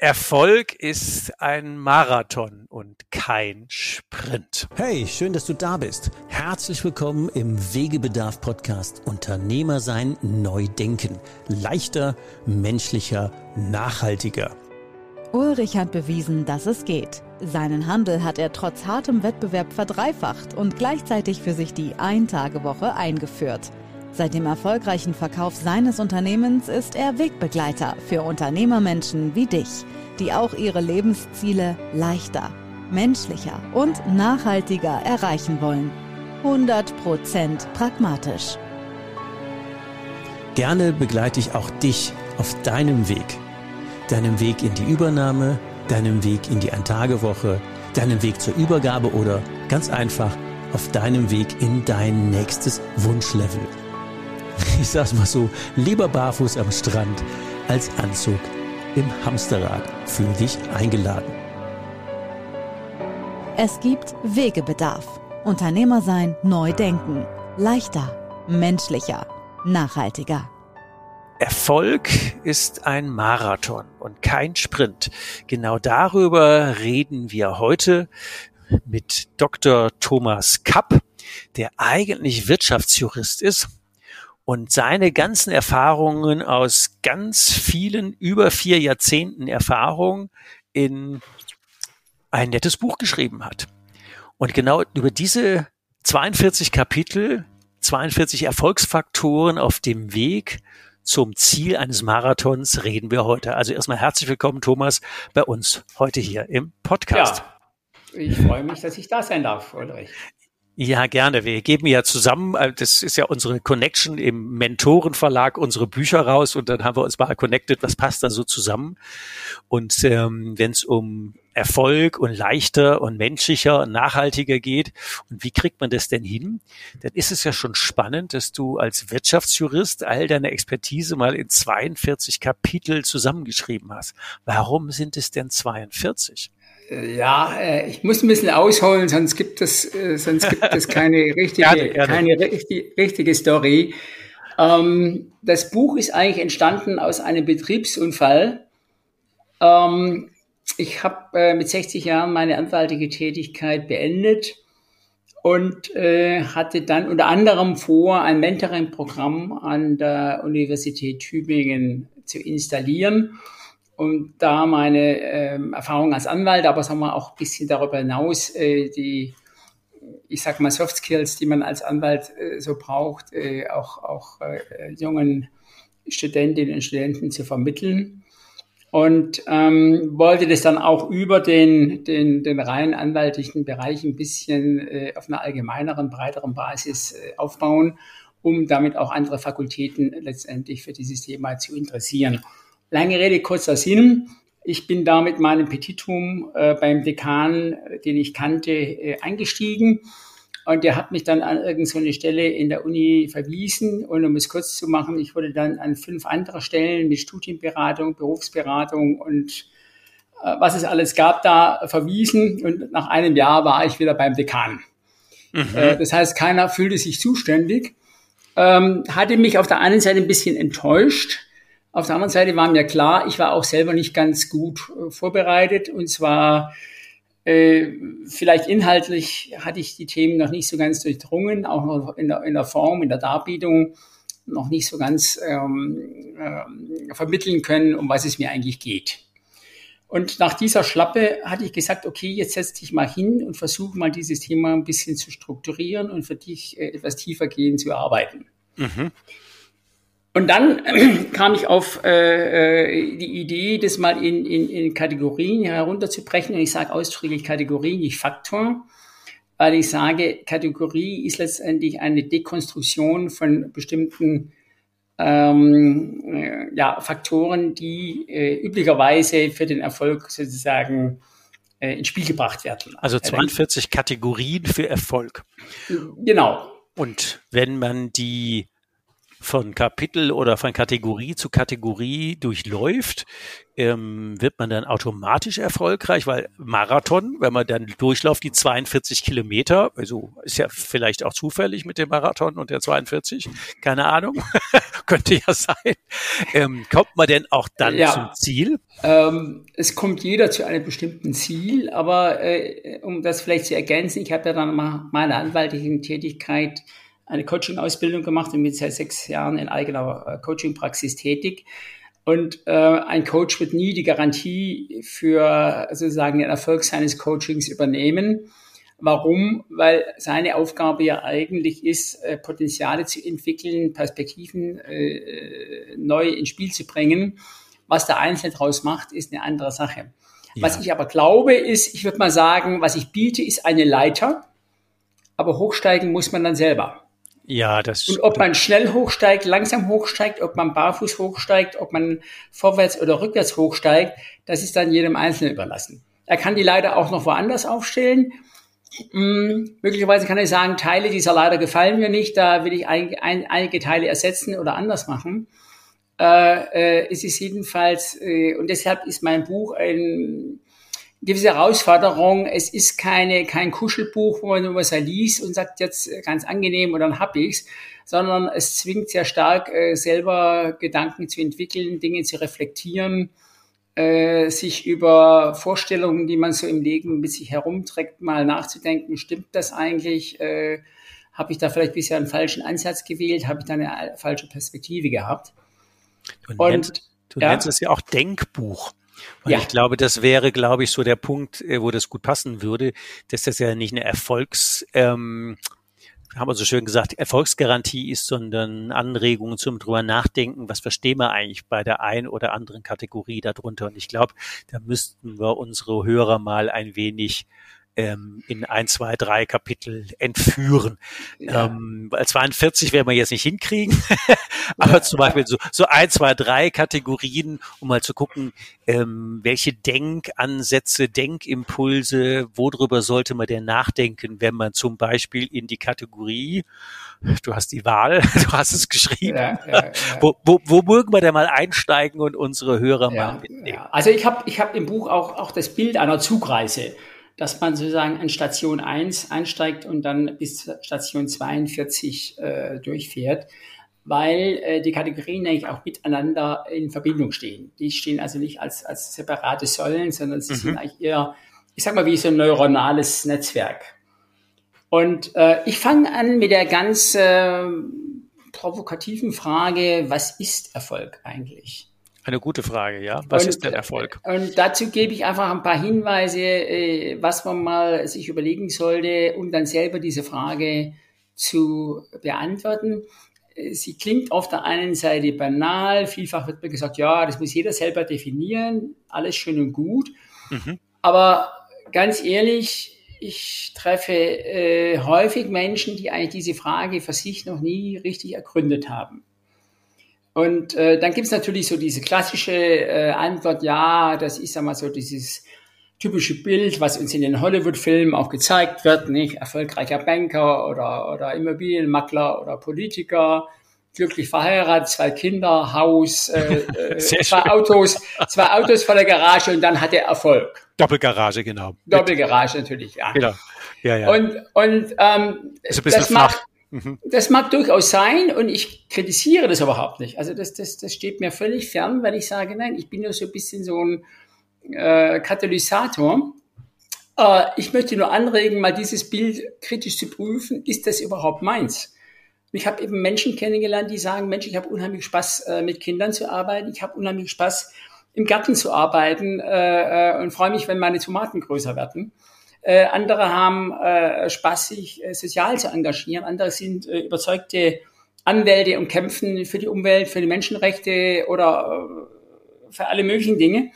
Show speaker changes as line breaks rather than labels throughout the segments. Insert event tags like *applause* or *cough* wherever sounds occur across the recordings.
Erfolg ist ein Marathon und kein Sprint.
Hey, schön, dass du da bist. Herzlich willkommen im Wegebedarf Podcast Unternehmer sein, neu denken. Leichter, menschlicher, nachhaltiger.
Ulrich hat bewiesen, dass es geht. Seinen Handel hat er trotz hartem Wettbewerb verdreifacht und gleichzeitig für sich die Ein-Tage-Woche eingeführt. Seit dem erfolgreichen Verkauf seines Unternehmens ist er Wegbegleiter für Unternehmermenschen wie dich, die auch ihre Lebensziele leichter, menschlicher und nachhaltiger erreichen wollen. 100% pragmatisch.
Gerne begleite ich auch dich auf deinem Weg. Deinem Weg in die Übernahme, deinem Weg in die Eintagewoche, deinem Weg zur Übergabe oder ganz einfach auf deinem Weg in dein nächstes Wunschlevel. *laughs* ich sag's mal so, lieber barfuß am Strand als Anzug im Hamsterrad. Fühl dich eingeladen.
Es gibt Wegebedarf. Unternehmer sein, neu denken. Leichter, menschlicher, nachhaltiger.
Erfolg ist ein Marathon und kein Sprint. Genau darüber reden wir heute mit Dr. Thomas Kapp, der eigentlich Wirtschaftsjurist ist und seine ganzen Erfahrungen aus ganz vielen, über vier Jahrzehnten Erfahrung in ein nettes Buch geschrieben hat. Und genau über diese 42 Kapitel, 42 Erfolgsfaktoren auf dem Weg zum Ziel eines Marathons reden wir heute. Also erstmal herzlich willkommen, Thomas, bei uns heute hier im Podcast.
Ja, ich freue mich, dass ich da sein darf, Ulrich.
Ja, gerne. Wir geben ja zusammen, äh, das ist ja unsere Connection im Mentorenverlag, unsere Bücher raus und dann haben wir uns mal connected, was passt da so zusammen. Und ähm, wenn es um Erfolg und leichter und menschlicher und nachhaltiger geht und wie kriegt man das denn hin, dann ist es ja schon spannend, dass du als Wirtschaftsjurist all deine Expertise mal in 42 Kapitel zusammengeschrieben hast. Warum sind es denn 42?
Ja, äh, ich muss ein bisschen ausholen, sonst gibt es, äh, sonst gibt es *laughs* keine richtige, gerne, gerne. keine richtig, richtige Story. Ähm, das Buch ist eigentlich entstanden aus einem Betriebsunfall. Ähm, ich habe äh, mit 60 Jahren meine anwaltige Tätigkeit beendet und äh, hatte dann unter anderem vor, ein Mentoring-Programm an der Universität Tübingen zu installieren und da meine ähm, Erfahrung als Anwalt, aber sagen wir auch ein bisschen darüber hinaus, äh, die, ich sag mal, Soft Skills, die man als Anwalt äh, so braucht, äh, auch, auch äh, jungen Studentinnen und Studenten zu vermitteln. Und ähm, wollte das dann auch über den, den, den rein anwaltlichen Bereich ein bisschen äh, auf einer allgemeineren, breiteren Basis äh, aufbauen, um damit auch andere Fakultäten letztendlich für dieses Thema zu interessieren. Lange Rede, kurzer Sinn. Ich bin da mit meinem Petitum äh, beim Dekan, den ich kannte, äh, eingestiegen. Und der hat mich dann an irgendeine so Stelle in der Uni verwiesen. Und um es kurz zu machen, ich wurde dann an fünf andere Stellen mit Studienberatung, Berufsberatung und äh, was es alles gab, da verwiesen. Und nach einem Jahr war ich wieder beim Dekan. Mhm. Äh, das heißt, keiner fühlte sich zuständig. Ähm, hatte mich auf der einen Seite ein bisschen enttäuscht, auf der anderen Seite war mir klar, ich war auch selber nicht ganz gut äh, vorbereitet und zwar äh, vielleicht inhaltlich hatte ich die Themen noch nicht so ganz durchdrungen, auch in der, in der Form, in der Darbietung noch nicht so ganz ähm, äh, vermitteln können, um was es mir eigentlich geht. Und nach dieser Schlappe hatte ich gesagt, okay, jetzt setz dich mal hin und versuche mal dieses Thema ein bisschen zu strukturieren und für dich äh, etwas tiefer gehen zu arbeiten. Mhm. Und dann kam ich auf äh, äh, die Idee, das mal in, in, in Kategorien herunterzubrechen. Und ich sage ausdrücklich Kategorie, nicht Faktor, weil ich sage, Kategorie ist letztendlich eine Dekonstruktion von bestimmten ähm, äh, ja, Faktoren, die äh, üblicherweise für den Erfolg sozusagen äh, ins Spiel gebracht werden.
Also 42 Kategorien für Erfolg.
Genau.
Und wenn man die von Kapitel oder von Kategorie zu Kategorie durchläuft, ähm, wird man dann automatisch erfolgreich, weil Marathon, wenn man dann durchläuft, die 42 Kilometer, also ist ja vielleicht auch zufällig mit dem Marathon und der 42, keine Ahnung, *laughs* könnte ja sein. Ähm, kommt man denn auch dann ja. zum Ziel?
Ähm, es kommt jeder zu einem bestimmten Ziel, aber äh, um das vielleicht zu ergänzen, ich habe ja dann mal meine anwaltlichen Tätigkeit eine Coaching-Ausbildung gemacht und bin seit sechs Jahren in eigener äh, Coaching-Praxis tätig. Und äh, ein Coach wird nie die Garantie für sozusagen den Erfolg seines Coachings übernehmen. Warum? Weil seine Aufgabe ja eigentlich ist, äh, Potenziale zu entwickeln, Perspektiven äh, neu ins Spiel zu bringen. Was der Einzelne daraus macht, ist eine andere Sache. Ja. Was ich aber glaube, ist, ich würde mal sagen, was ich biete, ist eine Leiter, aber hochsteigen muss man dann selber.
Ja, das
Und ob man schnell hochsteigt, langsam hochsteigt, ob man barfuß hochsteigt, ob man vorwärts oder rückwärts hochsteigt, das ist dann jedem Einzelnen überlassen. Er kann die Leiter auch noch woanders aufstellen. Hm, möglicherweise kann er sagen, Teile dieser Leiter gefallen mir nicht, da will ich ein, ein, einige Teile ersetzen oder anders machen. Äh, äh, es ist jedenfalls, äh, und deshalb ist mein Buch ein gewisse Herausforderung. Es ist keine, kein Kuschelbuch, wo man nur was liest und sagt jetzt ganz angenehm und dann hab ich's, sondern es zwingt sehr stark, äh, selber Gedanken zu entwickeln, Dinge zu reflektieren, äh, sich über Vorstellungen, die man so im Leben mit sich herumträgt, mal nachzudenken, stimmt das eigentlich? Äh, habe ich da vielleicht bisher einen falschen Ansatz gewählt? Habe ich da eine falsche Perspektive gehabt?
Du nennst, du ja, nennst es ja auch Denkbuch. Und ja. ich glaube, das wäre, glaube ich, so der Punkt, äh, wo das gut passen würde, dass das ja nicht eine Erfolgs, ähm, haben wir so schön gesagt, Erfolgsgarantie ist, sondern Anregungen zum drüber nachdenken, was verstehen wir eigentlich bei der einen oder anderen Kategorie darunter. Und ich glaube, da müssten wir unsere Hörer mal ein wenig ähm, in ein, zwei, drei Kapitel entführen. Ja. Ähm, weil 42 werden wir jetzt nicht hinkriegen, *laughs* aber ja. zum Beispiel so, so ein, zwei, drei Kategorien, um mal zu gucken, ähm, welche Denkansätze, Denkimpulse, worüber sollte man denn nachdenken, wenn man zum Beispiel in die Kategorie du hast die Wahl, *laughs* du hast es geschrieben. Ja, ja, ja. *laughs* Wo, wo, wo mögen wir denn mal einsteigen und unsere Hörer mal mitnehmen?
Also ich habe ich hab im Buch auch, auch das Bild einer Zugreise dass man sozusagen an Station 1 einsteigt und dann bis Station 42 äh, durchfährt, weil äh, die Kategorien eigentlich auch miteinander in Verbindung stehen. Die stehen also nicht als, als separate Säulen, sondern sie mhm. sind eigentlich eher, ich sag mal, wie so ein neuronales Netzwerk. Und äh, ich fange an mit der ganz äh, provokativen Frage, was ist Erfolg eigentlich?
Eine gute Frage, ja. Was und, ist denn Erfolg?
Und dazu gebe ich einfach ein paar Hinweise, äh, was man mal sich überlegen sollte, um dann selber diese Frage zu beantworten. Sie klingt auf der einen Seite banal, vielfach wird mir gesagt, ja, das muss jeder selber definieren, alles schön und gut. Mhm. Aber ganz ehrlich, ich treffe äh, häufig Menschen, die eigentlich diese Frage für sich noch nie richtig ergründet haben. Und äh, dann gibt's natürlich so diese klassische äh, Antwort, ja, das ist einmal so dieses typische Bild, was uns in den Hollywood-Filmen auch gezeigt wird, nicht? Erfolgreicher Banker oder, oder Immobilienmakler oder Politiker, glücklich verheiratet, zwei Kinder, Haus, äh, *laughs* äh zwei Autos, zwei Autos vor der Garage und dann hat er Erfolg.
Doppelgarage, genau.
Doppelgarage natürlich, ja.
Genau.
Ja, ja. Und, und ähm, das macht, Mhm. Das mag durchaus sein und ich kritisiere das überhaupt nicht. Also das, das, das steht mir völlig fern, weil ich sage, nein, ich bin nur so ein bisschen so ein äh, Katalysator. Äh, ich möchte nur anregen, mal dieses Bild kritisch zu prüfen. Ist das überhaupt meins? Ich habe eben Menschen kennengelernt, die sagen, Mensch, ich habe unheimlich Spaß, äh, mit Kindern zu arbeiten. Ich habe unheimlich Spaß, im Garten zu arbeiten äh, äh und freue mich, wenn meine Tomaten größer werden. Äh, andere haben äh, Spaß, sich äh, sozial zu engagieren. Andere sind äh, überzeugte Anwälte und kämpfen für die Umwelt, für die Menschenrechte oder äh, für alle möglichen Dinge.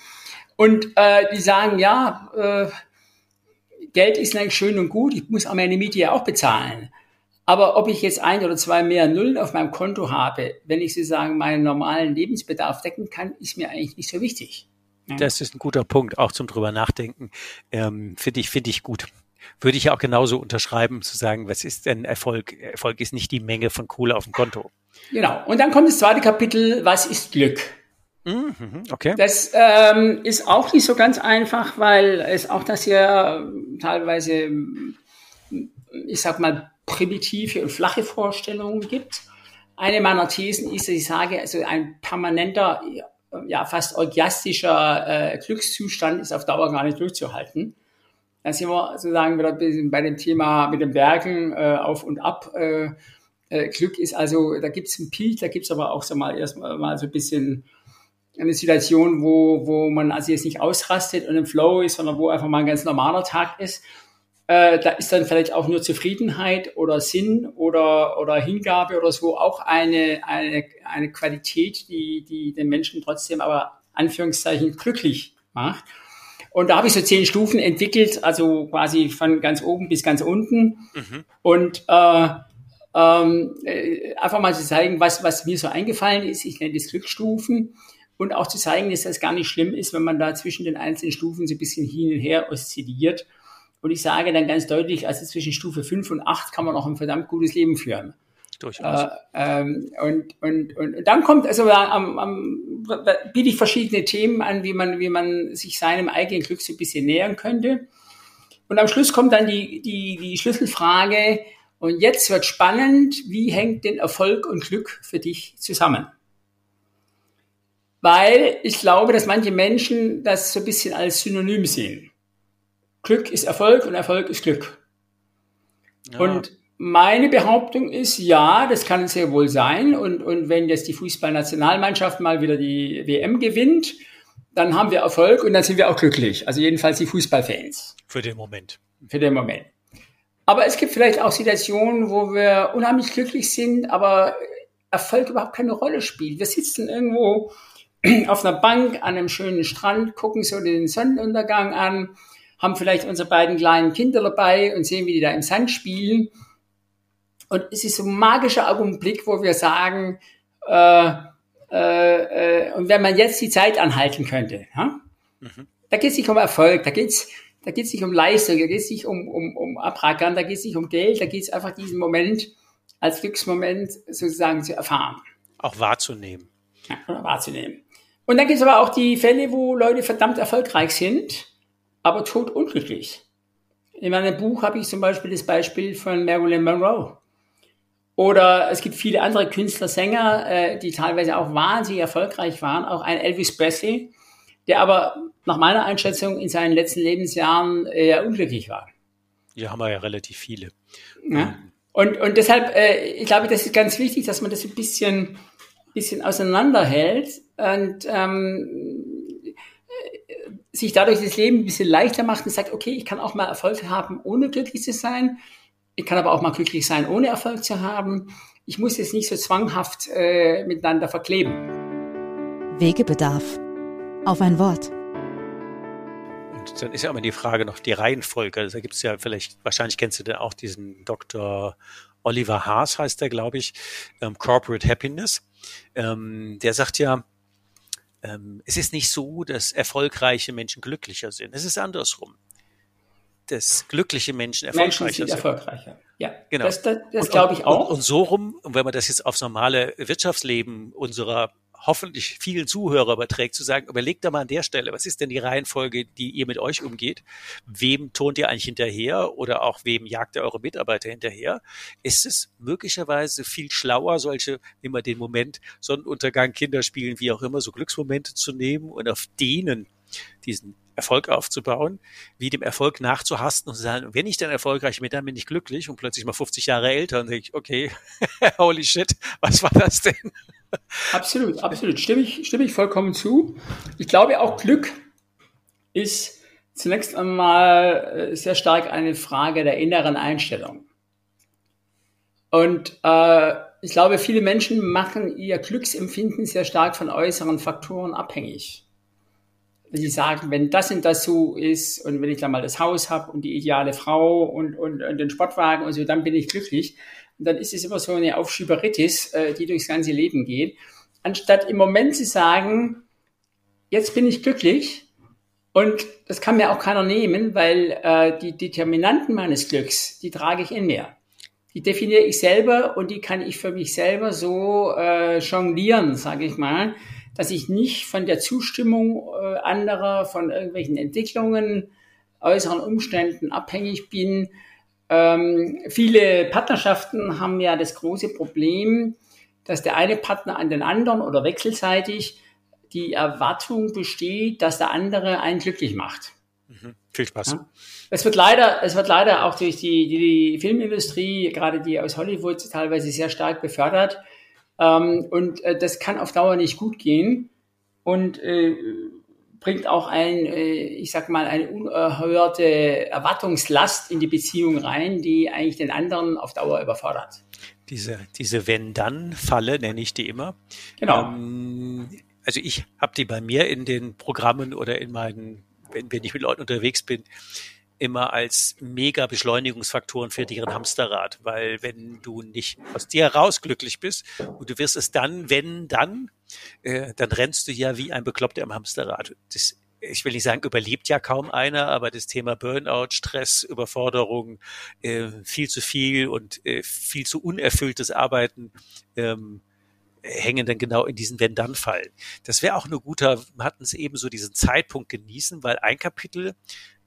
Und äh, die sagen, ja, äh, Geld ist eigentlich schön und gut, ich muss auch meine Miete ja auch bezahlen. Aber ob ich jetzt ein oder zwei mehr Nullen auf meinem Konto habe, wenn ich sozusagen meinen normalen Lebensbedarf decken kann, ist mir eigentlich nicht so wichtig.
Das ist ein guter Punkt, auch zum drüber nachdenken. Ähm, finde ich, finde ich gut. Würde ich auch genauso unterschreiben, zu sagen, was ist denn Erfolg? Erfolg ist nicht die Menge von Kohle auf dem Konto.
Genau. Und dann kommt das zweite Kapitel, was ist Glück?
Mhm, okay.
Das ähm, ist auch nicht so ganz einfach, weil es auch das ja teilweise, ich sag mal, primitive und flache Vorstellungen gibt. Eine meiner Thesen ist, dass ich sage, also ein permanenter, ja fast orgiastischer äh, Glückszustand ist auf Dauer gar nicht durchzuhalten. Da sind wir sozusagen wieder bei dem Thema mit dem Werken äh, auf und ab. Äh, äh, Glück ist also, da gibt es einen Peak, da gibt es aber auch so mal erstmal mal so ein bisschen eine Situation, wo, wo man also jetzt nicht ausrastet und im Flow ist, sondern wo einfach mal ein ganz normaler Tag ist. Äh, da ist dann vielleicht auch nur Zufriedenheit oder Sinn oder, oder Hingabe oder so auch eine, eine, eine Qualität, die, die den Menschen trotzdem aber Anführungszeichen glücklich macht. Und da habe ich so zehn Stufen entwickelt, also quasi von ganz oben bis ganz unten. Mhm. Und äh, ähm, äh, einfach mal zu zeigen, was, was mir so eingefallen ist. Ich nenne das Glücksstufen. Und auch zu zeigen, dass das gar nicht schlimm ist, wenn man da zwischen den einzelnen Stufen so ein bisschen hin und her oszilliert. Und ich sage dann ganz deutlich, also zwischen Stufe 5 und 8 kann man auch ein verdammt gutes Leben führen.
Durchaus. Äh,
ähm, und, und, und, dann kommt, also am, am, biete ich verschiedene Themen an, wie man, wie man sich seinem eigenen Glück so ein bisschen nähern könnte. Und am Schluss kommt dann die, die, die Schlüsselfrage, und jetzt wird spannend, wie hängt denn Erfolg und Glück für dich zusammen? Weil ich glaube, dass manche Menschen das so ein bisschen als Synonym sehen. Glück ist Erfolg und Erfolg ist Glück. Ja. Und meine Behauptung ist, ja, das kann sehr wohl sein. Und, und wenn jetzt die Fußballnationalmannschaft mal wieder die WM gewinnt, dann haben wir Erfolg und dann sind wir auch glücklich. Also jedenfalls die Fußballfans.
Für den Moment.
Für den Moment. Aber es gibt vielleicht auch Situationen, wo wir unheimlich glücklich sind, aber Erfolg überhaupt keine Rolle spielt. Wir sitzen irgendwo *clears throat* auf einer Bank an einem schönen Strand, gucken so den Sonnenuntergang an, haben vielleicht unsere beiden kleinen Kinder dabei und sehen, wie die da im Sand spielen. Und es ist so ein magischer Augenblick, wo wir sagen, äh, äh, äh, und wenn man jetzt die Zeit anhalten könnte, ja? Mhm. da geht es nicht um Erfolg, da geht es da geht es nicht um Leistung, da geht es nicht um, um, um Abrackern, da geht es nicht um Geld, da geht es einfach diesen Moment als Glücksmoment sozusagen zu erfahren.
Auch wahrzunehmen.
Ja, wahrzunehmen. Und dann gibt es aber auch die Fälle, wo Leute verdammt erfolgreich sind, aber tot unglücklich. In meinem Buch habe ich zum Beispiel das Beispiel von Marilyn Monroe. Oder es gibt viele andere Künstler, Sänger, äh, die teilweise auch wahnsinnig erfolgreich waren. Auch ein Elvis Presley, der aber nach meiner Einschätzung in seinen letzten Lebensjahren eher unglücklich war.
Ja, haben wir ja relativ viele.
Ja. Und, und deshalb, äh, ich glaube, das ist ganz wichtig, dass man das ein bisschen, bisschen auseinanderhält und ähm, sich dadurch das Leben ein bisschen leichter macht und sagt, okay, ich kann auch mal Erfolg haben, ohne glücklich zu sein. Ich kann aber auch mal glücklich sein, ohne Erfolg zu haben. Ich muss jetzt nicht so zwanghaft äh, miteinander verkleben.
Wegebedarf. Auf ein Wort.
Und dann ist ja immer die Frage noch die Reihenfolge. Also da gibt es ja vielleicht, wahrscheinlich kennst du denn auch diesen Dr. Oliver Haas, heißt der, glaube ich, ähm, Corporate Happiness. Ähm, der sagt ja, ähm, es ist nicht so, dass erfolgreiche Menschen glücklicher sind. Es ist andersrum. Dass glückliche Menschen erfolgreicher Menschen sind.
erfolgreicher. Ja,
genau.
Das, das, das glaube ich auch.
Und, und so rum, und wenn man das jetzt aufs normale Wirtschaftsleben unserer hoffentlich vielen Zuhörer überträgt, zu sagen, überlegt da mal an der Stelle, was ist denn die Reihenfolge, die ihr mit euch umgeht? Wem tont ihr eigentlich hinterher oder auch wem jagt ihr eure Mitarbeiter hinterher? Ist es möglicherweise viel schlauer, solche, immer den Moment, Sonnenuntergang, Kinderspielen, wie auch immer, so Glücksmomente zu nehmen und auf denen diesen Erfolg aufzubauen, wie dem Erfolg nachzuhasten und zu sagen, wenn ich dann erfolgreich bin, dann bin ich glücklich und plötzlich mal 50 Jahre älter und denke ich, okay, *laughs* holy shit, was war das denn?
Absolut, absolut. Stimme ich, stimme ich vollkommen zu. Ich glaube auch Glück ist zunächst einmal äh, sehr stark eine Frage der inneren Einstellung. Und äh, ich glaube, viele Menschen machen ihr Glücksempfinden sehr stark von äußeren Faktoren abhängig. Sie sagen, wenn das und das so ist und wenn ich dann mal das Haus habe und die ideale Frau und, und, und den Sportwagen und so, dann bin ich glücklich. Und dann ist es immer so eine Aufschieberitis, äh, die durchs ganze Leben geht. Anstatt im Moment zu sagen, jetzt bin ich glücklich und das kann mir auch keiner nehmen, weil äh, die Determinanten meines Glücks, die trage ich in mir. die definiere ich selber und die kann ich für mich selber so äh, jonglieren, sage ich mal, dass ich nicht von der Zustimmung äh, anderer, von irgendwelchen Entwicklungen, äußeren Umständen abhängig bin. Ähm, viele Partnerschaften haben ja das große Problem, dass der eine Partner an den anderen oder wechselseitig die Erwartung besteht, dass der andere einen glücklich macht.
Mhm. Viel Spaß. Ja.
Es wird leider, es wird leider auch durch die, die, die Filmindustrie, gerade die aus Hollywood, teilweise sehr stark befördert. Ähm, und äh, das kann auf Dauer nicht gut gehen und äh, bringt auch ein, äh, ich sag mal, eine unerhörte Erwartungslast in die Beziehung rein, die eigentlich den anderen auf Dauer überfordert.
Diese, diese Wenn-Dann-Falle nenne ich die immer.
Genau. Ähm,
also ich habe die bei mir in den Programmen oder in meinen, wenn, wenn ich mit Leuten unterwegs bin, immer als mega Beschleunigungsfaktoren für deren Hamsterrad, weil wenn du nicht aus dir heraus glücklich bist und du wirst es dann, wenn dann, äh, dann rennst du ja wie ein Bekloppter im Hamsterrad. Das, ich will nicht sagen, überlebt ja kaum einer, aber das Thema Burnout, Stress, Überforderung, äh, viel zu viel und äh, viel zu unerfülltes Arbeiten, ähm, hängen dann genau in diesen Wenn-Dann-Fallen. Das wäre auch eine gute, wir hatten es eben so diesen Zeitpunkt genießen, weil ein Kapitel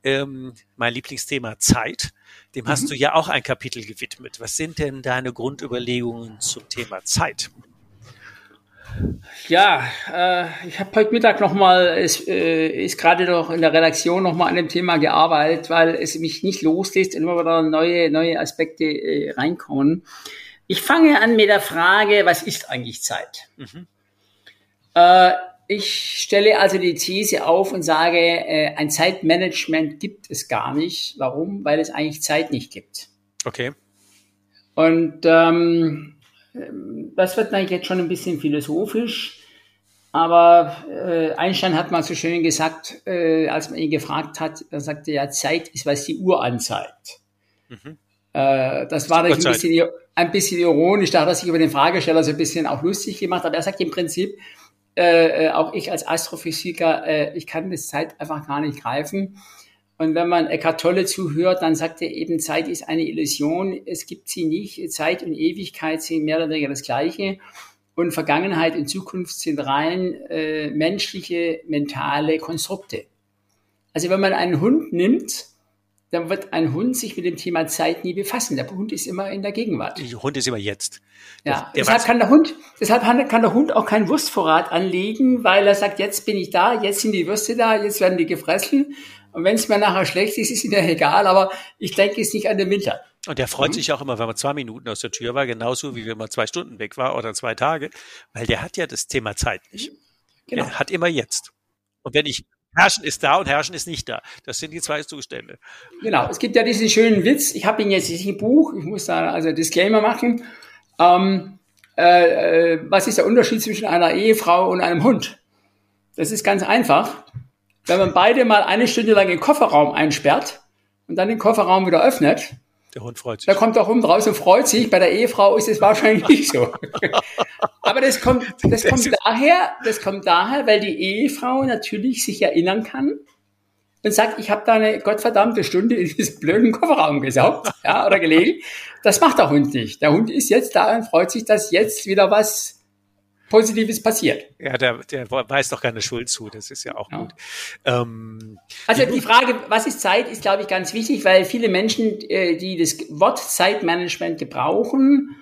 ähm, mein Lieblingsthema Zeit. Dem mhm. hast du ja auch ein Kapitel gewidmet. Was sind denn deine Grundüberlegungen zum Thema Zeit?
Ja, äh, ich habe heute Mittag nochmal, es äh, ist gerade noch in der Redaktion nochmal an dem Thema gearbeitet, weil es mich nicht loslässt und immer wieder neue, neue Aspekte äh, reinkommen. Ich fange an mit der Frage, was ist eigentlich Zeit? Mhm. Äh, ich stelle also die These auf und sage, äh, ein Zeitmanagement gibt es gar nicht. Warum? Weil es eigentlich Zeit nicht gibt.
Okay.
Und ähm, das wird dann jetzt schon ein bisschen philosophisch. Aber äh, Einstein hat mal so schön gesagt, äh, als man ihn gefragt hat, er sagte ja, Zeit ist, was die Uhr anzeigt. Mhm. Äh, das war ein bisschen, ein bisschen ironisch, da hat er sich über den Fragesteller so ein bisschen auch lustig gemacht. Aber er sagt im Prinzip, äh, äh, auch ich als Astrophysiker, äh, ich kann das Zeit einfach gar nicht greifen. Und wenn man Eckhart Tolle zuhört, dann sagt er eben, Zeit ist eine Illusion, es gibt sie nicht. Zeit und Ewigkeit sind mehr oder weniger das Gleiche. Und Vergangenheit und Zukunft sind rein äh, menschliche, mentale Konstrukte. Also wenn man einen Hund nimmt, dann wird ein Hund sich mit dem Thema Zeit nie befassen. Der Hund ist immer in der Gegenwart.
Der Hund ist immer jetzt.
Ja, der deshalb kann der Hund, deshalb kann der Hund auch keinen Wurstvorrat anlegen, weil er sagt, jetzt bin ich da, jetzt sind die Würste da, jetzt werden die gefressen. Und wenn es mir nachher schlecht ist, ist ihm *laughs* ja egal, aber ich denke es nicht an den Winter.
Und der freut mhm. sich auch immer, wenn man zwei Minuten aus der Tür war, genauso wie wenn man zwei Stunden weg war oder zwei Tage, weil der hat ja das Thema Zeit nicht. Genau. Er hat immer jetzt. Und wenn ich Herrschen ist da und Herrschen ist nicht da. Das sind die zwei Zustände.
Genau. Es gibt ja diesen schönen Witz. Ich habe ihn jetzt nicht im Buch. Ich muss da also Disclaimer machen. Ähm, äh, äh, was ist der Unterschied zwischen einer Ehefrau und einem Hund? Das ist ganz einfach. Wenn man beide mal eine Stunde lang den Kofferraum einsperrt und dann den Kofferraum wieder öffnet,
der Hund freut sich.
Da kommt auch Hund raus und freut sich. Bei der Ehefrau ist es wahrscheinlich nicht so. *laughs* Aber das kommt, das kommt daher, das kommt daher, weil die Ehefrau natürlich sich erinnern kann und sagt, ich habe da eine gottverdammte Stunde in diesem blöden Kofferraum gesaugt, ja, oder gelegen. Das macht der Hund nicht. Der Hund ist jetzt da und freut sich, dass jetzt wieder was Positives passiert.
Ja, der, der weist doch keine Schuld zu, das ist ja auch ja. gut.
Ähm, also die Frage, was ist Zeit, ist, glaube ich, ganz wichtig, weil viele Menschen, äh, die das Wort Zeitmanagement gebrauchen,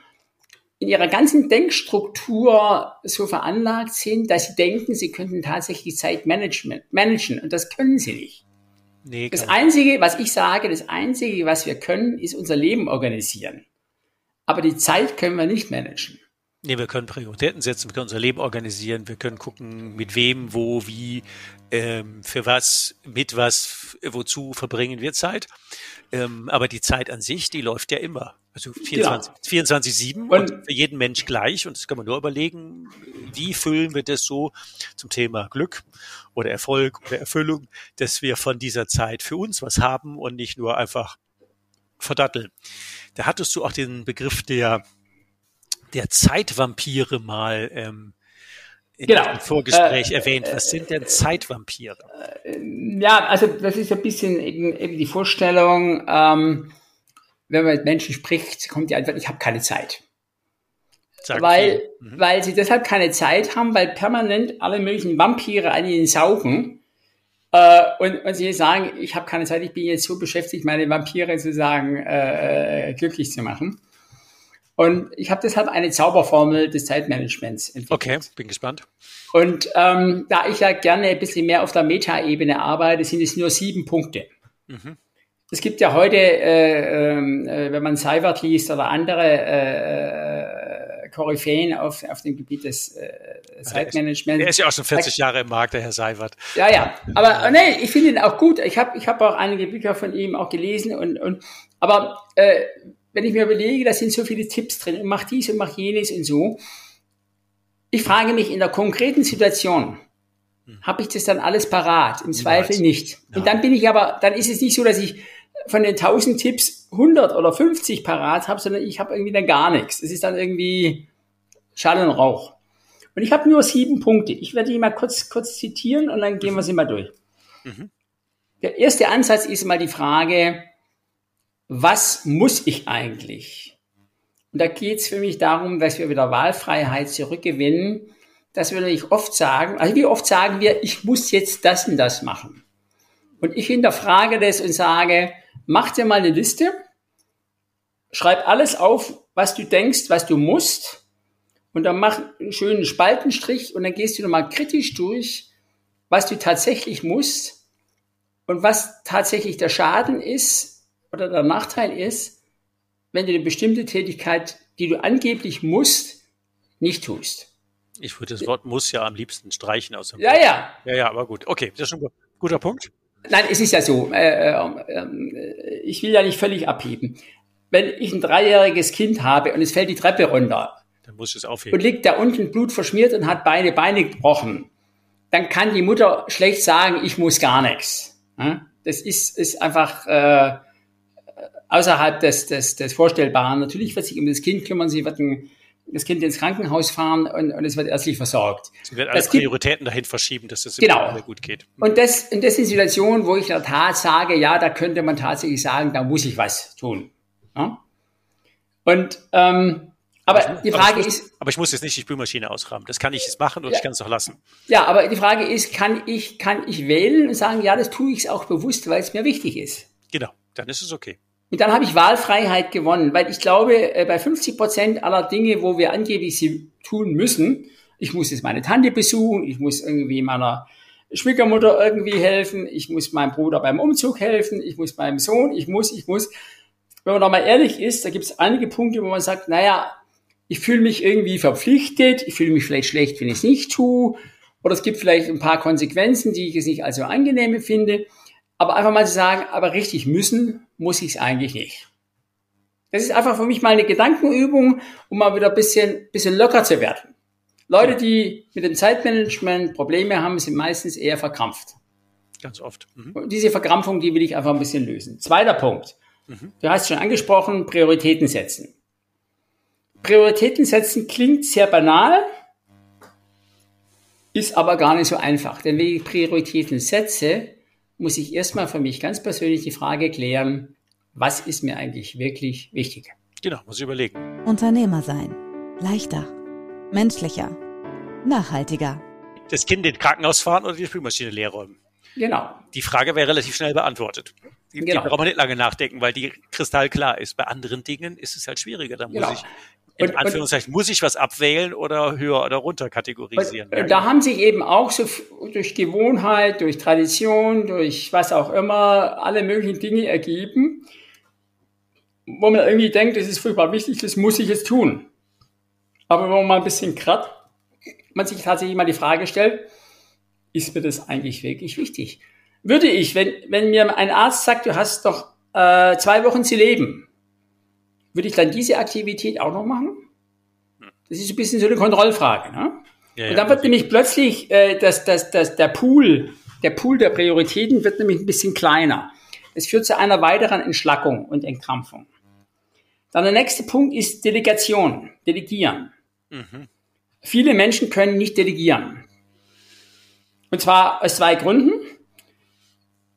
in ihrer ganzen Denkstruktur so veranlagt sind, dass sie denken, sie könnten tatsächlich Zeitmanagement managen und das können sie nicht. Nee, das Einzige, was ich sage, das Einzige, was wir können, ist unser Leben organisieren. Aber die Zeit können wir nicht managen.
Nee, wir können Prioritäten setzen, wir können unser Leben organisieren, wir können gucken, mit wem, wo, wie, ähm, für was, mit was, wozu verbringen wir Zeit. Ähm, aber die Zeit an sich, die läuft ja immer. Also 24, ja. 24-7 und, und für jeden Mensch gleich. Und das kann man nur überlegen, wie füllen wir das so zum Thema Glück oder Erfolg oder Erfüllung, dass wir von dieser Zeit für uns was haben und nicht nur einfach verdatteln. Da hattest du auch den Begriff der der Zeitvampire mal ähm, in genau. dem Vorgespräch äh, erwähnt. Was sind denn Zeitvampire?
Äh, ja, also das ist ein bisschen eben, eben die Vorstellung, ähm, wenn man mit Menschen spricht, kommt die Antwort, ich habe keine Zeit. Weil, mhm. weil sie deshalb keine Zeit haben, weil permanent alle möglichen Vampire an ihnen saugen äh, und, und sie sagen, ich habe keine Zeit, ich bin jetzt so beschäftigt, meine Vampire sozusagen äh, äh, glücklich zu machen. Und ich habe deshalb eine Zauberformel des Zeitmanagements
entwickelt. Okay, bin gespannt.
Und ähm, da ich ja gerne ein bisschen mehr auf der Meta-Ebene arbeite, sind es nur sieben Punkte. Mhm. Es gibt ja heute, äh, ähm, äh, wenn man Seibert liest oder andere äh, Koryphäen auf, auf dem Gebiet des äh, Zeitmanagements.
Der ist ja auch schon 40 Jahre im Markt, der Herr Seibert.
Ja, ja. Aber nee, ich finde ihn auch gut. Ich habe ich hab auch einige Bücher von ihm auch gelesen. Und, und aber äh, wenn ich mir überlege, da sind so viele Tipps drin und mach dies und mach jenes und so. Ich frage mich in der konkreten Situation, hm. habe ich das dann alles parat? Im Zweifel nicht. Ja. Und dann bin ich aber, dann ist es nicht so, dass ich von den 1000 Tipps 100 oder 50 parat habe, sondern ich habe irgendwie dann gar nichts. Es ist dann irgendwie Schall und Rauch. Und ich habe nur sieben Punkte. Ich werde die mal kurz, kurz zitieren und dann gehen wir sie mal durch. Mhm. Der erste Ansatz ist mal die Frage, was muss ich eigentlich? Und da geht es für mich darum, dass wir wieder Wahlfreiheit zurückgewinnen, dass wir nicht oft sagen, also wie oft sagen wir, ich muss jetzt das und das machen. Und ich hinterfrage das und sage, mach dir mal eine Liste, schreib alles auf, was du denkst, was du musst, und dann mach einen schönen Spaltenstrich und dann gehst du nochmal kritisch durch, was du tatsächlich musst und was tatsächlich der Schaden ist, oder der Nachteil ist, wenn du eine bestimmte Tätigkeit, die du angeblich musst, nicht tust.
Ich würde das Wort muss ja am liebsten streichen aus dem
Ja,
Wort.
ja.
Ja, ja, aber gut. Okay, das ist schon ein guter Punkt.
Nein, es ist ja so. Äh, äh, äh, ich will ja nicht völlig abheben. Wenn ich ein dreijähriges Kind habe und es fällt die Treppe runter,
dann muss es aufheben.
Und liegt da unten Blut verschmiert und hat beide Beine gebrochen, dann kann die Mutter schlecht sagen, ich muss gar nichts. Das ist, ist einfach äh, außerhalb des, des, des Vorstellbaren. Natürlich wird sich um das Kind kümmern, sie wird ein, das Kind ins Krankenhaus fahren und, und es wird ärztlich versorgt.
Sie wird alle das Prioritäten gibt, dahin verschieben, dass es
genau. gut geht. Und das, und das ist Situation, wo ich in der Tat sage, ja, da könnte man tatsächlich sagen, da muss ich was tun. Ja? Und ähm, aber, aber die Frage
aber muss,
ist.
Aber ich muss jetzt nicht die Spülmaschine ausrahmen. Das kann ich jetzt machen und ja, ich kann es auch lassen.
Ja, aber die Frage ist, kann ich, kann ich wählen und sagen, ja, das tue ich auch bewusst, weil es mir wichtig ist.
Genau, dann ist es okay.
Und dann habe ich Wahlfreiheit gewonnen, weil ich glaube, äh, bei 50 Prozent aller Dinge, wo wir angeblich sie tun müssen, ich muss jetzt meine Tante besuchen, ich muss irgendwie meiner Schwiegermutter irgendwie helfen, ich muss meinem Bruder beim Umzug helfen, ich muss meinem Sohn, ich muss, ich muss. Wenn man da mal ehrlich ist, da gibt es einige Punkte, wo man sagt, naja, ich fühle mich irgendwie verpflichtet, ich fühle mich vielleicht schlecht, wenn ich es nicht tue, oder es gibt vielleicht ein paar Konsequenzen, die ich jetzt nicht also angenehm finde. Aber einfach mal zu sagen, aber richtig müssen muss ich es eigentlich nicht. Das ist einfach für mich mal eine Gedankenübung, um mal wieder ein bisschen, bisschen locker zu werden. Leute, die mit dem Zeitmanagement Probleme haben, sind meistens eher verkrampft.
Ganz oft.
Mhm. Und diese Verkrampfung, die will ich einfach ein bisschen lösen. Zweiter Punkt. Mhm. Du hast schon angesprochen, Prioritäten setzen. Prioritäten setzen klingt sehr banal, ist aber gar nicht so einfach. Denn wenn ich Prioritäten setze, muss ich erstmal für mich ganz persönlich die Frage klären, was ist mir eigentlich wirklich wichtig?
Genau, muss ich überlegen.
Unternehmer sein. Leichter. Menschlicher. Nachhaltiger.
Das Kind in den Krankenhaus fahren oder die Spülmaschine leer räumen?
Genau.
Die Frage wäre relativ schnell beantwortet. Die, genau. die braucht man nicht lange nachdenken, weil die kristallklar ist. Bei anderen Dingen ist es halt schwieriger. Da muss genau. ich in und, Anführungszeichen, muss ich was abwählen oder höher oder runter kategorisieren?
Und, da haben sich eben auch so durch Gewohnheit, durch Tradition, durch was auch immer, alle möglichen Dinge ergeben, wo man irgendwie denkt, das ist furchtbar wichtig, das muss ich jetzt tun. Aber wenn man mal ein bisschen kratzt, man sich tatsächlich mal die Frage stellt, ist mir das eigentlich wirklich wichtig? Würde ich, wenn, wenn mir ein Arzt sagt, du hast doch äh, zwei Wochen zu leben, würde ich dann diese Aktivität auch noch machen? Das ist ein bisschen so eine Kontrollfrage. Ne? Ja, und dann wird nämlich plötzlich äh, das, das, das, der Pool, der Pool der Prioritäten wird nämlich ein bisschen kleiner. Es führt zu einer weiteren Entschlackung und Entkrampfung. Dann der nächste Punkt ist Delegation, Delegieren. Mhm. Viele Menschen können nicht delegieren. Und zwar aus zwei Gründen.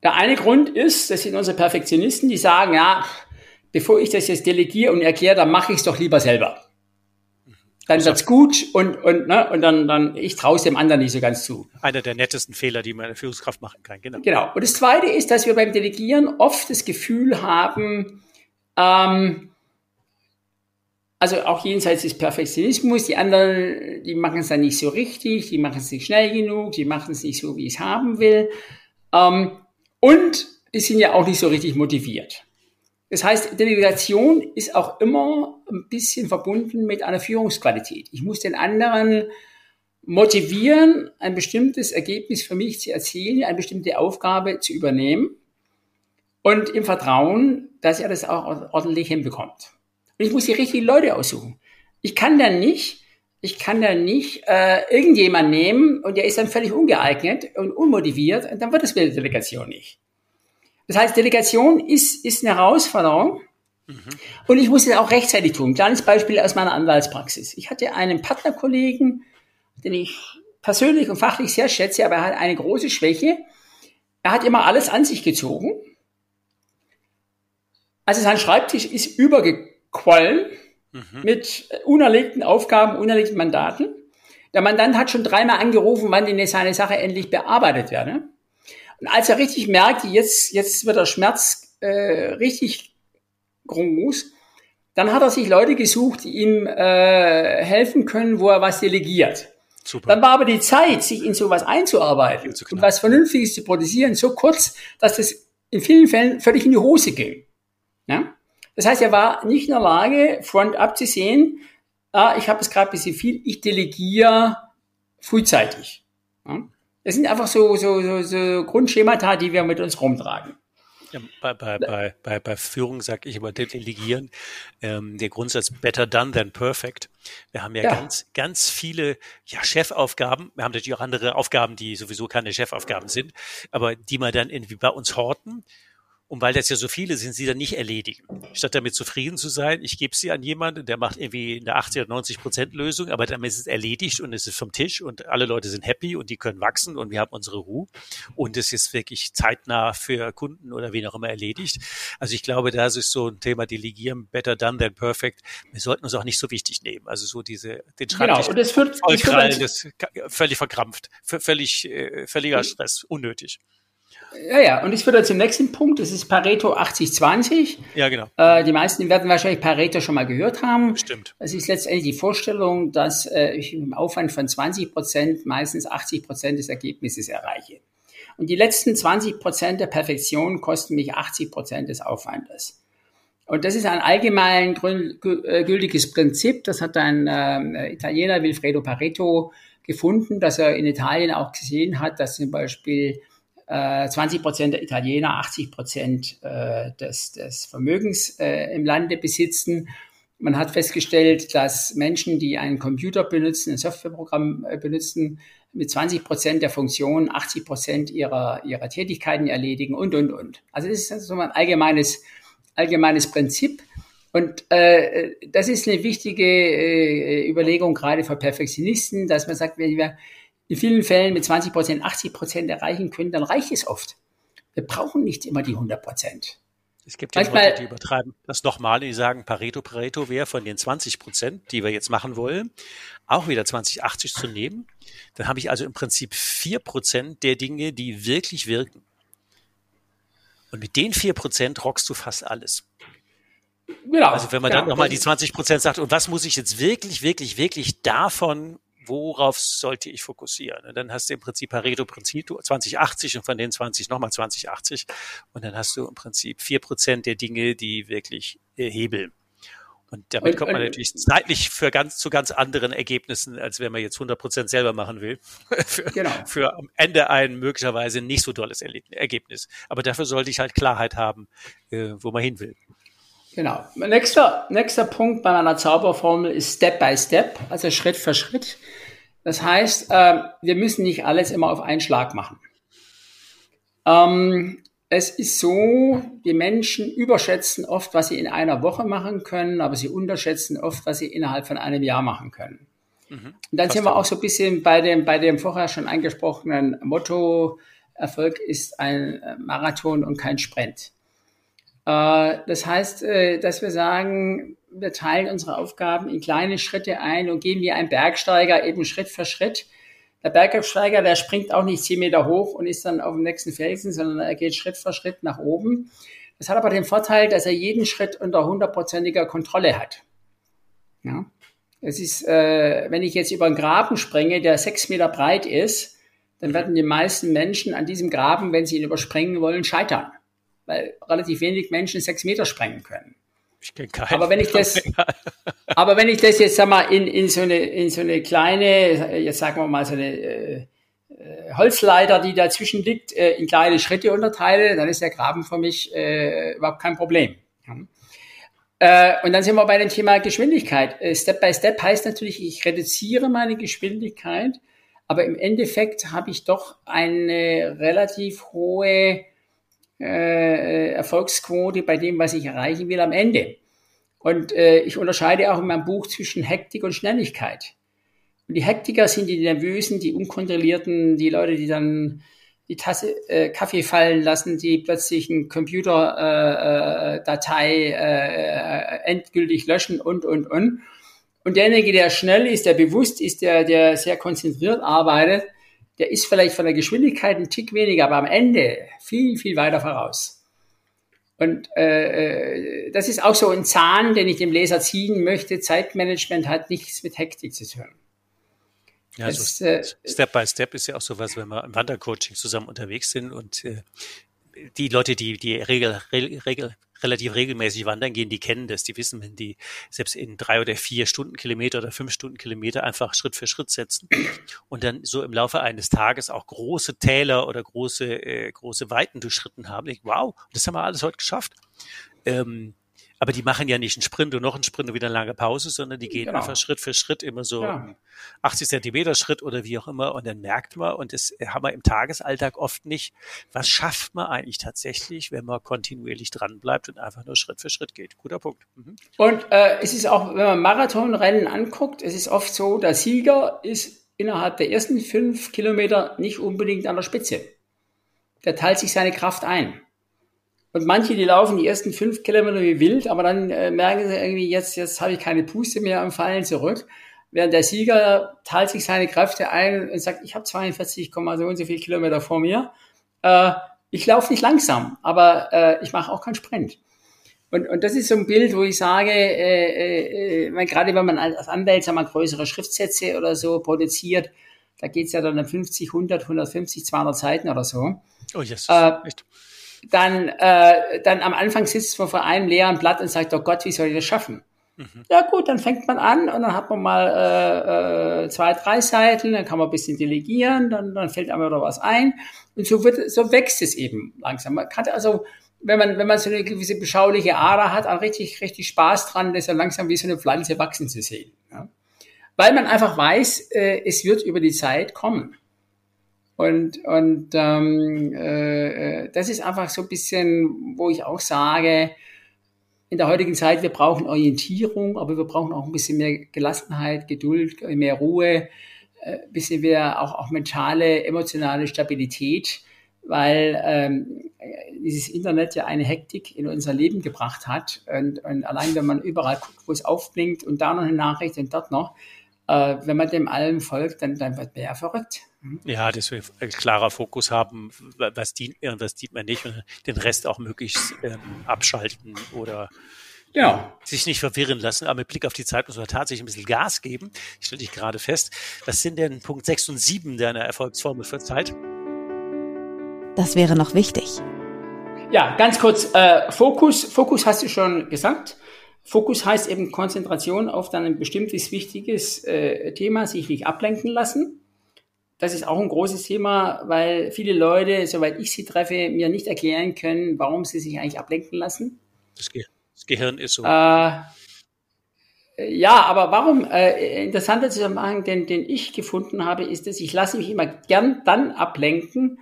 Der eine Grund ist, das sind unsere Perfektionisten, die sagen, ja, bevor ich das jetzt delegiere und erkläre, dann mache ich es doch lieber selber. Dann wird's gut und, und, ne, und dann, dann ich traue es dem anderen nicht so ganz zu.
Einer der nettesten Fehler, die man in der Führungskraft machen kann,
genau. Genau. Und das Zweite ist, dass wir beim Delegieren oft das Gefühl haben, ähm, also auch jenseits des Perfektionismus, die anderen, die machen es dann nicht so richtig, die machen es nicht schnell genug, die machen es nicht so, wie ich es haben will. Ähm, und die sind ja auch nicht so richtig motiviert. Das heißt, Delegation ist auch immer ein bisschen verbunden mit einer Führungsqualität. Ich muss den anderen motivieren, ein bestimmtes Ergebnis für mich zu erzielen, eine bestimmte Aufgabe zu übernehmen und im Vertrauen, dass er das auch ordentlich hinbekommt. Und ich muss die richtigen Leute aussuchen. Ich kann dann nicht, ich kann dann nicht äh, irgendjemand nehmen und der ist dann völlig ungeeignet und unmotiviert, und dann wird das mit der Delegation nicht. Das heißt, Delegation ist, ist eine Herausforderung. Mhm. Und ich muss es auch rechtzeitig tun. Kleines Beispiel aus meiner Anwaltspraxis. Ich hatte einen Partnerkollegen, den ich persönlich und fachlich sehr schätze, aber er hat eine große Schwäche. Er hat immer alles an sich gezogen. Also sein Schreibtisch ist übergequollen mhm. mit unerlegten Aufgaben, unerlegten Mandaten. Der Mandant hat schon dreimal angerufen, wann denn seine Sache endlich bearbeitet werde. Und als er richtig merkte, jetzt, jetzt wird der Schmerz äh, richtig groß, dann hat er sich Leute gesucht, die ihm äh, helfen können, wo er was delegiert. Super. Dann war aber die Zeit, sich in sowas einzuarbeiten und was Vernünftiges zu produzieren, so kurz, dass das in vielen Fällen völlig in die Hose ging. Ja? Das heißt, er war nicht in der Lage, front up zu sehen, ah, ich habe es gerade ein bisschen viel, ich delegiere frühzeitig. Ja? Das sind einfach so, so, so, so Grundschemata, die wir mit uns rumtragen.
Ja, bei, bei, bei, bei, bei Führung sage ich immer delegieren, ähm, der Grundsatz better done than perfect. Wir haben ja, ja, ganz, ganz viele ja, Chefaufgaben. Wir haben natürlich auch andere Aufgaben, die sowieso keine Chefaufgaben sind, aber die man dann irgendwie bei uns horten und weil das ja so viele sind, sie dann nicht erledigen. Statt damit zufrieden zu sein, ich gebe sie an jemanden, der macht irgendwie eine 80 oder 90 Prozent Lösung, aber damit ist es erledigt und es ist vom Tisch und alle Leute sind happy und die können wachsen und wir haben unsere Ruhe und es ist wirklich zeitnah für Kunden oder wen auch immer erledigt. Also ich glaube, das ist so ein Thema Delegieren, better done than perfect. Wir sollten uns auch nicht so wichtig nehmen. Also so diese, den Schreibtisch genau, und das wird, vollkrallen, das völlig verkrampft, völlig, äh, völliger Stress, unnötig.
Ja, ja, und ich würde zum nächsten Punkt, das ist Pareto 80-20.
Ja, genau.
Äh, die meisten werden wahrscheinlich Pareto schon mal gehört haben.
Stimmt.
Das ist letztendlich die Vorstellung, dass äh, ich im Aufwand von 20 Prozent meistens 80 Prozent des Ergebnisses erreiche. Und die letzten 20 Prozent der Perfektion kosten mich 80 Prozent des Aufwandes. Und das ist ein allgemein äh, gültiges Prinzip. Das hat ein äh, Italiener, Wilfredo Pareto, gefunden, dass er in Italien auch gesehen hat, dass zum Beispiel 20 äh, Prozent der Italiener 80 Prozent äh, des, des Vermögens äh, im Lande besitzen. Man hat festgestellt, dass Menschen, die einen Computer benutzen, ein Softwareprogramm benutzen, mit 20 Prozent der Funktionen 80 Prozent ihrer, ihrer Tätigkeiten erledigen und, und, und. Also das ist so ein allgemeines, allgemeines Prinzip. Und äh, das ist eine wichtige äh, Überlegung gerade für Perfektionisten, dass man sagt, wenn wir in vielen Fällen mit 20 Prozent, 80 Prozent erreichen können, dann reicht es oft. Wir brauchen nicht immer die 100 Prozent.
Es gibt ja Manchmal, Leute, die übertreiben das nochmal, die sagen, Pareto, Pareto wäre von den 20 Prozent, die wir jetzt machen wollen, auch wieder 20, 80 zu nehmen. Dann habe ich also im Prinzip vier Prozent der Dinge, die wirklich wirken. Und mit den vier Prozent rockst du fast alles. Genau. Also wenn man dann nochmal die 20 Prozent sagt, und was muss ich jetzt wirklich, wirklich, wirklich davon worauf sollte ich fokussieren? Und dann hast du im Prinzip Pareto-Prinzip 2080 und von den 20 nochmal 2080 und dann hast du im Prinzip vier Prozent der Dinge, die wirklich äh, hebeln. Und damit und, kommt man natürlich zeitlich für ganz, zu ganz anderen Ergebnissen, als wenn man jetzt 100 Prozent selber machen will. *laughs* für, genau. für am Ende ein möglicherweise nicht so tolles Ergebnis. Aber dafür sollte ich halt Klarheit haben, äh, wo man hin will.
Genau. Nächster, nächster Punkt bei meiner Zauberformel ist Step by Step, also Schritt für Schritt. Das heißt, äh, wir müssen nicht alles immer auf einen Schlag machen. Ähm, es ist so, die Menschen überschätzen oft, was sie in einer Woche machen können, aber sie unterschätzen oft, was sie innerhalb von einem Jahr machen können. Mhm. Und dann sind wir auch so ein bisschen bei dem, bei dem vorher schon angesprochenen Motto, Erfolg ist ein Marathon und kein Sprint. Äh, das heißt, äh, dass wir sagen, wir teilen unsere Aufgaben in kleine Schritte ein und gehen wie ein Bergsteiger eben Schritt für Schritt. Der Bergsteiger, der springt auch nicht zehn Meter hoch und ist dann auf dem nächsten Felsen, sondern er geht Schritt für Schritt nach oben. Das hat aber den Vorteil, dass er jeden Schritt unter hundertprozentiger Kontrolle hat. Ja. Es ist, äh, wenn ich jetzt über einen Graben springe, der sechs Meter breit ist, dann werden die meisten Menschen an diesem Graben, wenn sie ihn überspringen wollen, scheitern. Weil relativ wenig Menschen sechs Meter sprengen können. Ich kenne keinen. Aber wenn ich das, *laughs* aber wenn ich das jetzt sag mal in, in so eine in so eine kleine, jetzt sagen wir mal so eine äh, äh, Holzleiter, die dazwischen liegt, äh, in kleine Schritte unterteile, dann ist der Graben für mich äh, überhaupt kein Problem. Äh, und dann sind wir bei dem Thema Geschwindigkeit. Äh, Step by Step heißt natürlich, ich reduziere meine Geschwindigkeit, aber im Endeffekt habe ich doch eine relativ hohe äh, Erfolgsquote bei dem, was ich erreichen will am Ende. Und äh, ich unterscheide auch in meinem Buch zwischen Hektik und Schnelligkeit. Und die Hektiker sind die Nervösen, die Unkontrollierten, die Leute, die dann die Tasse äh, Kaffee fallen lassen, die plötzlich eine Computerdatei äh, äh, äh, endgültig löschen und, und, und. Und derjenige, der schnell ist, der bewusst ist, der, der sehr konzentriert arbeitet, der ist vielleicht von der Geschwindigkeit ein Tick weniger, aber am Ende viel, viel weiter voraus. Und äh, äh das ist auch so ein Zahn, den ich dem Leser ziehen möchte. Zeitmanagement hat nichts mit Hektik zu tun.
Ja, also es, äh, Step by Step ist ja auch sowas, wenn wir im Wandercoaching zusammen unterwegs sind und äh, die Leute, die, die regel, regel, relativ regelmäßig wandern gehen, die kennen das, die wissen, wenn die selbst in drei oder vier Stundenkilometer oder fünf Stundenkilometer einfach Schritt für Schritt setzen und dann so im Laufe eines Tages auch große Täler oder große, äh, große Weiten durchschritten haben. Ich, wow, das haben wir alles heute geschafft. Ähm, aber die machen ja nicht einen Sprint und noch einen Sprint und wieder eine lange Pause, sondern die gehen genau. einfach Schritt für Schritt immer so ja. 80 Zentimeter Schritt oder wie auch immer. Und dann merkt man, und das haben wir im Tagesalltag oft nicht, was schafft man eigentlich tatsächlich, wenn man kontinuierlich dran bleibt und einfach nur Schritt für Schritt geht. Guter Punkt.
Mhm. Und äh, es ist auch, wenn man Marathonrennen anguckt, es ist oft so, der Sieger ist innerhalb der ersten fünf Kilometer nicht unbedingt an der Spitze. Der teilt sich seine Kraft ein. Und manche, die laufen die ersten fünf Kilometer wie wild, aber dann äh, merken sie irgendwie, jetzt, jetzt habe ich keine Puste mehr am Fallen zurück. Während der Sieger teilt sich seine Kräfte ein und sagt, ich habe 42, so und so viele Kilometer vor mir. Äh, ich laufe nicht langsam, aber äh, ich mache auch keinen Sprint. Und, und das ist so ein Bild, wo ich sage, äh, äh, gerade wenn man als Anwalt sagen wir, größere Schriftsätze oder so produziert, da geht's ja dann um 50, 100, 150, 200 Seiten oder so. Oh, yes. Äh, echt? Dann, äh, dann am Anfang sitzt man vor einem leeren Blatt und sagt, oh Gott, wie soll ich das schaffen? Mhm. Ja gut, dann fängt man an und dann hat man mal äh, äh, zwei, drei Seiten, dann kann man ein bisschen delegieren, dann, dann fällt einem wieder was ein und so wird, so wächst es eben langsam. Man kann also, wenn man, wenn man so eine gewisse beschauliche Ader hat, auch richtig, richtig Spaß dran, das ja langsam wie so eine Pflanze wachsen zu sehen. Ja? Weil man einfach weiß, äh, es wird über die Zeit kommen. Und, und ähm, äh, äh, das ist einfach so ein bisschen, wo ich auch sage, in der heutigen Zeit, wir brauchen Orientierung, aber wir brauchen auch ein bisschen mehr Gelassenheit, Geduld, mehr Ruhe, äh, bisschen mehr auch, auch mentale, emotionale Stabilität, weil ähm, dieses Internet ja eine Hektik in unser Leben gebracht hat. Und, und allein wenn man überall guckt, wo es aufblinkt und da noch eine Nachricht und dort noch, äh, wenn man dem allen folgt, dann, dann wird man ja verrückt.
Mhm. Ja, dass wir ein klarer Fokus haben, was dient mir und was dient mir nicht und den Rest auch möglichst ähm, abschalten oder ja. sich nicht verwirren lassen. Aber mit Blick auf die Zeit muss man tatsächlich ein bisschen Gas geben. Ich stelle dich gerade fest. Was sind denn Punkt 6 und 7 deiner Erfolgsformel für Zeit?
Das wäre noch wichtig.
Ja, ganz kurz. Äh, Fokus. Fokus hast du schon gesagt. Fokus heißt eben Konzentration auf dann ein bestimmtes wichtiges äh, Thema, sich nicht ablenken lassen das ist auch ein großes Thema, weil viele Leute, soweit ich sie treffe, mir nicht erklären können, warum sie sich eigentlich ablenken lassen.
Das, Ge das Gehirn ist so.
Äh, ja, aber warum? Äh, interessanter Zusammenhang, den, den ich gefunden habe, ist, dass ich lasse mich immer gern dann ablenken,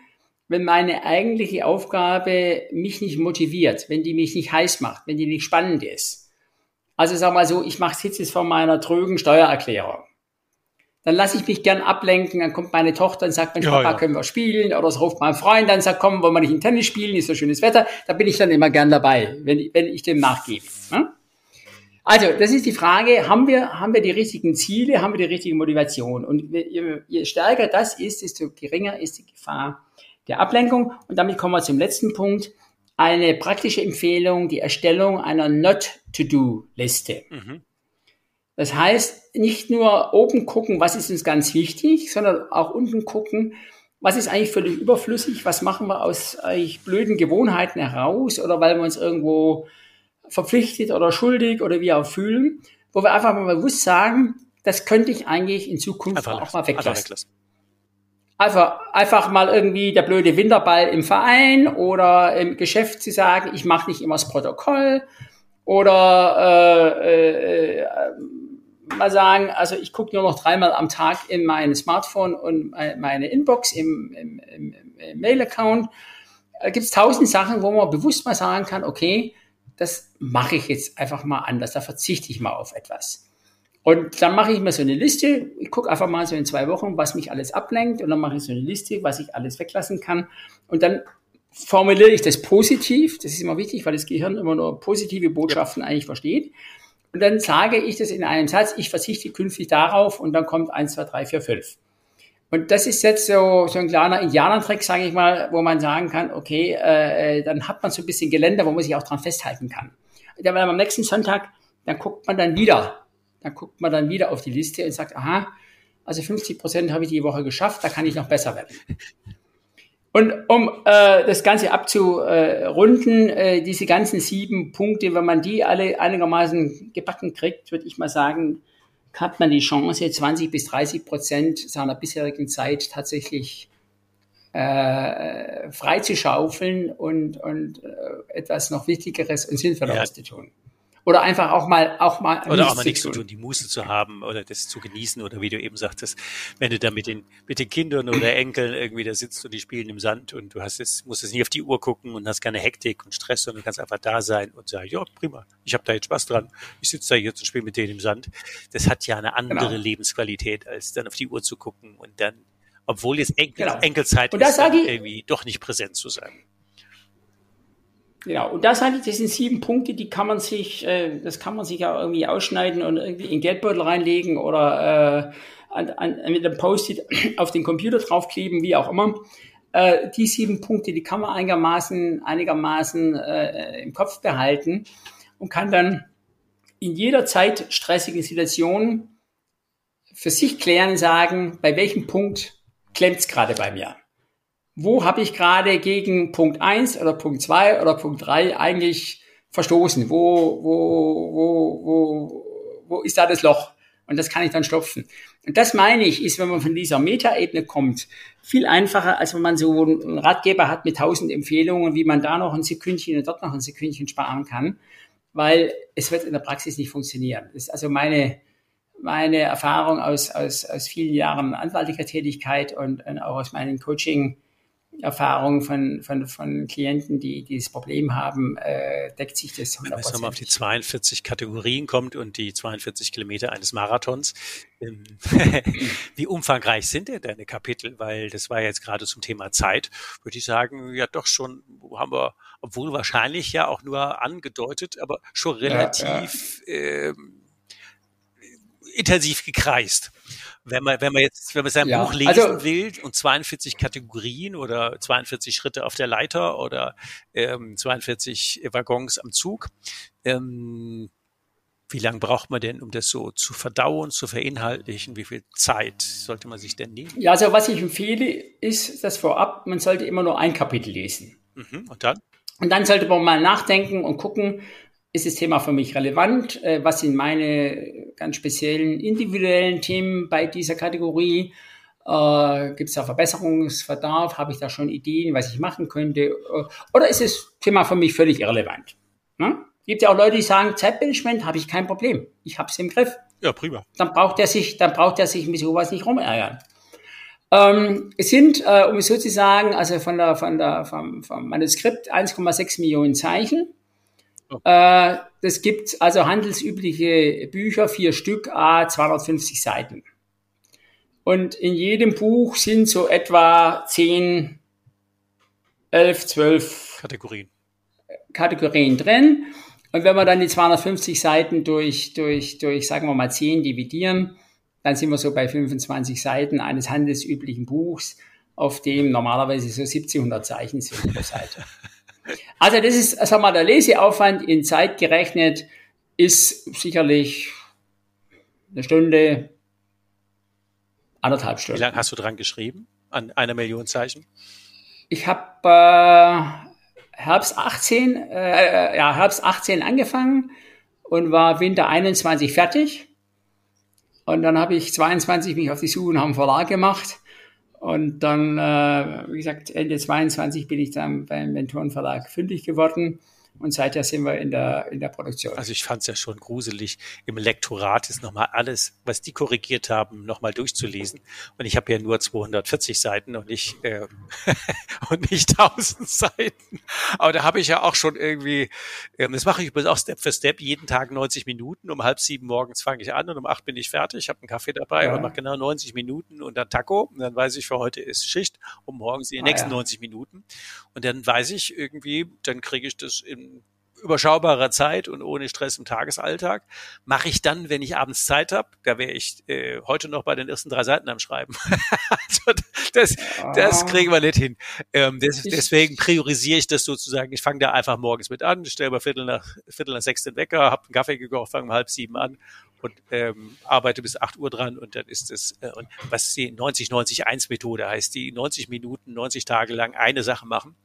wenn meine eigentliche Aufgabe mich nicht motiviert, wenn die mich nicht heiß macht, wenn die nicht spannend ist. Also sag mal so, ich mache jetzt vor meiner trögen Steuererklärung dann lasse ich mich gern ablenken, dann kommt meine Tochter und sagt, Mensch, ja, Papa, ja. können wir spielen? Oder es ruft mein Freund dann sagt, komm, wollen wir nicht in Tennis spielen, ist so schönes Wetter. Da bin ich dann immer gern dabei, wenn, wenn ich dem nachgebe. Ne? Also, das ist die Frage, haben wir, haben wir die richtigen Ziele, haben wir die richtige Motivation? Und je, je stärker das ist, desto geringer ist die Gefahr der Ablenkung. Und damit kommen wir zum letzten Punkt. Eine praktische Empfehlung, die Erstellung einer Not-to-Do-Liste. Mhm. Das heißt, nicht nur oben gucken, was ist uns ganz wichtig, sondern auch unten gucken, was ist eigentlich völlig überflüssig, was machen wir aus eigentlich blöden Gewohnheiten heraus oder weil wir uns irgendwo verpflichtet oder schuldig oder wie auch fühlen, wo wir einfach mal bewusst sagen, das könnte ich eigentlich in Zukunft einfach auch mal weglassen. Einfach, weglassen. einfach, einfach mal irgendwie der blöde Winterball im Verein oder im Geschäft zu sagen, ich mache nicht immer das Protokoll oder äh, äh, mal sagen, also ich gucke nur noch dreimal am Tag in mein Smartphone und meine Inbox im, im, im, im Mail-Account. Da gibt es tausend Sachen, wo man bewusst mal sagen kann, okay, das mache ich jetzt einfach mal anders, da verzichte ich mal auf etwas. Und dann mache ich mir so eine Liste, ich gucke einfach mal so in zwei Wochen, was mich alles ablenkt und dann mache ich so eine Liste, was ich alles weglassen kann und dann formuliere ich das positiv, das ist immer wichtig, weil das Gehirn immer nur positive Botschaften eigentlich versteht. Und dann sage ich das in einem Satz, ich verzichte künftig darauf und dann kommt eins, zwei, drei, vier, fünf. Und das ist jetzt so, so ein kleiner Indianertrick, sage ich mal, wo man sagen kann, okay, äh, dann hat man so ein bisschen Geländer, wo man sich auch dran festhalten kann. Und dann am nächsten Sonntag, dann guckt man dann wieder, dann guckt man dann wieder auf die Liste und sagt, aha, also 50 Prozent habe ich die Woche geschafft, da kann ich noch besser werden. *laughs* Und um äh, das Ganze abzurunden, äh, diese ganzen sieben Punkte, wenn man die alle einigermaßen gebacken kriegt, würde ich mal sagen, hat man die Chance, 20 bis 30 Prozent seiner bisherigen Zeit tatsächlich äh, frei zu schaufeln und, und äh, etwas noch Wichtigeres und Sinnvolleres ja. zu tun. Oder einfach auch mal, auch mal
oder auch mal nichts zu tun, die Muße zu haben oder das zu genießen oder wie du eben sagtest, wenn du da mit den, mit den Kindern oder Enkeln irgendwie da sitzt und die spielen im Sand und du hast jetzt, musst jetzt nicht auf die Uhr gucken und hast keine Hektik und Stress, sondern du kannst einfach da sein und sagen, ja, prima, ich habe da jetzt Spaß dran, ich sitze da jetzt und spiele mit denen im Sand. Das hat ja eine andere genau. Lebensqualität, als dann auf die Uhr zu gucken und dann, obwohl jetzt Enkel, genau. Enkelzeit
ist,
irgendwie doch nicht präsent zu sein.
Genau, und das sage ich, das sind sieben Punkte, die kann man sich, äh, das kann man sich ja irgendwie ausschneiden und irgendwie in Geldbeutel reinlegen oder äh, an, an, mit einem Post-it *clears throat* auf den Computer draufkleben, wie auch immer. Äh, die sieben Punkte, die kann man einigermaßen, einigermaßen äh, im Kopf behalten und kann dann in jeder Zeit stressigen Situation für sich klären sagen, bei welchem Punkt klemmt's gerade bei mir wo habe ich gerade gegen Punkt eins oder Punkt zwei oder Punkt drei eigentlich verstoßen? Wo, wo, wo, wo, wo ist da das Loch? Und das kann ich dann stopfen. Und das meine ich, ist, wenn man von dieser Metaebene kommt, viel einfacher, als wenn man so einen Ratgeber hat mit tausend Empfehlungen, wie man da noch ein Sekündchen und dort noch ein Sekündchen sparen kann, weil es wird in der Praxis nicht funktionieren. Das ist also meine, meine Erfahrung aus, aus, aus vielen Jahren anwaltlicher Tätigkeit und, und auch aus meinen Coaching Erfahrung von, von, von Klienten, die dieses Problem haben, äh, deckt sich das 100%. Wenn man
nochmal auf die 42 Kategorien kommt und die 42 Kilometer eines Marathons, ähm, *laughs* wie umfangreich sind denn deine Kapitel? Weil das war jetzt gerade zum Thema Zeit, würde ich sagen, ja doch schon, haben wir, obwohl wahrscheinlich ja auch nur angedeutet, aber schon relativ ja, ja. Ähm, intensiv gekreist. Wenn man, wenn man jetzt, wenn man sein ja, Buch lesen also, will und 42 Kategorien oder 42 Schritte auf der Leiter oder ähm, 42 Waggons am Zug, ähm, wie lange braucht man denn, um das so zu verdauen, zu verinhaltlichen? Wie viel Zeit sollte man sich denn nehmen?
Ja, also was ich empfehle, ist das vorab, man sollte immer nur ein Kapitel lesen.
Mhm, und dann?
Und dann sollte man mal nachdenken und gucken, ist das Thema für mich relevant? Äh, was sind meine ganz speziellen individuellen Themen bei dieser Kategorie? Äh, Gibt es da Verbesserungsverdarf? Habe ich da schon Ideen, was ich machen könnte? Äh, oder ist das Thema für mich völlig irrelevant? Ne? Gibt ja auch Leute, die sagen, Zeitmanagement habe ich kein Problem. Ich habe es im Griff.
Ja, prima.
Dann braucht er sich, dann braucht er sich mit sowas nicht rumärgern. Ähm, es sind, äh, um es so zu sagen, also von der, von der, vom, vom Manuskript 1,6 Millionen Zeichen. Äh, das gibt also handelsübliche Bücher, vier Stück, a 250 Seiten. Und in jedem Buch sind so etwa zehn, elf, zwölf
Kategorien.
Kategorien drin. Und wenn wir dann die 250 Seiten durch, durch, durch, sagen wir mal, 10 dividieren, dann sind wir so bei 25 Seiten eines handelsüblichen Buchs, auf dem normalerweise so 1700 Zeichen sind pro Seite. *laughs* Also das ist, wir mal, der Leseaufwand in Zeit gerechnet ist sicherlich eine Stunde, anderthalb Stunden.
Wie lange hast du dran geschrieben? An einer Million Zeichen?
Ich habe äh, Herbst 18, äh, ja, Herbst 18 angefangen und war Winter 21 fertig. Und dann habe ich 22 mich auf die Suche nach einem Verlag gemacht. Und dann, äh, wie gesagt, Ende 22 bin ich dann beim Mentorenverlag fündig geworden. Und seither sind wir in der, in der Produktion.
Also ich fand es ja schon gruselig, im Lektorat ist nochmal alles, was die korrigiert haben, nochmal durchzulesen. Und ich habe ja nur 240 Seiten und nicht, äh, *laughs* und nicht 1000 Seiten. Aber da habe ich ja auch schon irgendwie, ähm, das mache ich übrigens auch Step für Step, jeden Tag 90 Minuten. Um halb sieben morgens fange ich an und um acht bin ich fertig. Ich habe einen Kaffee dabei ja. und mache genau 90 Minuten und dann Taco. Und dann weiß ich, für heute ist Schicht und morgens die ah, nächsten ja. 90 Minuten. Und dann weiß ich irgendwie, dann kriege ich das in überschaubarer Zeit und ohne Stress im Tagesalltag. Mache ich dann, wenn ich abends Zeit habe, da wäre ich äh, heute noch bei den ersten drei Seiten am Schreiben. *laughs* also das, das ah. kriegen wir nicht hin. Ähm, des, deswegen priorisiere ich das sozusagen. Ich fange da einfach morgens mit an, stelle mal Viertel nach, Viertel nach sechs den Wecker, habe einen Kaffee gekocht, fange um halb sieben an und ähm, arbeite bis acht Uhr dran und dann ist es, äh, und was die 90-90-1-Methode heißt, die 90 Minuten, 90 Tage lang eine Sache machen.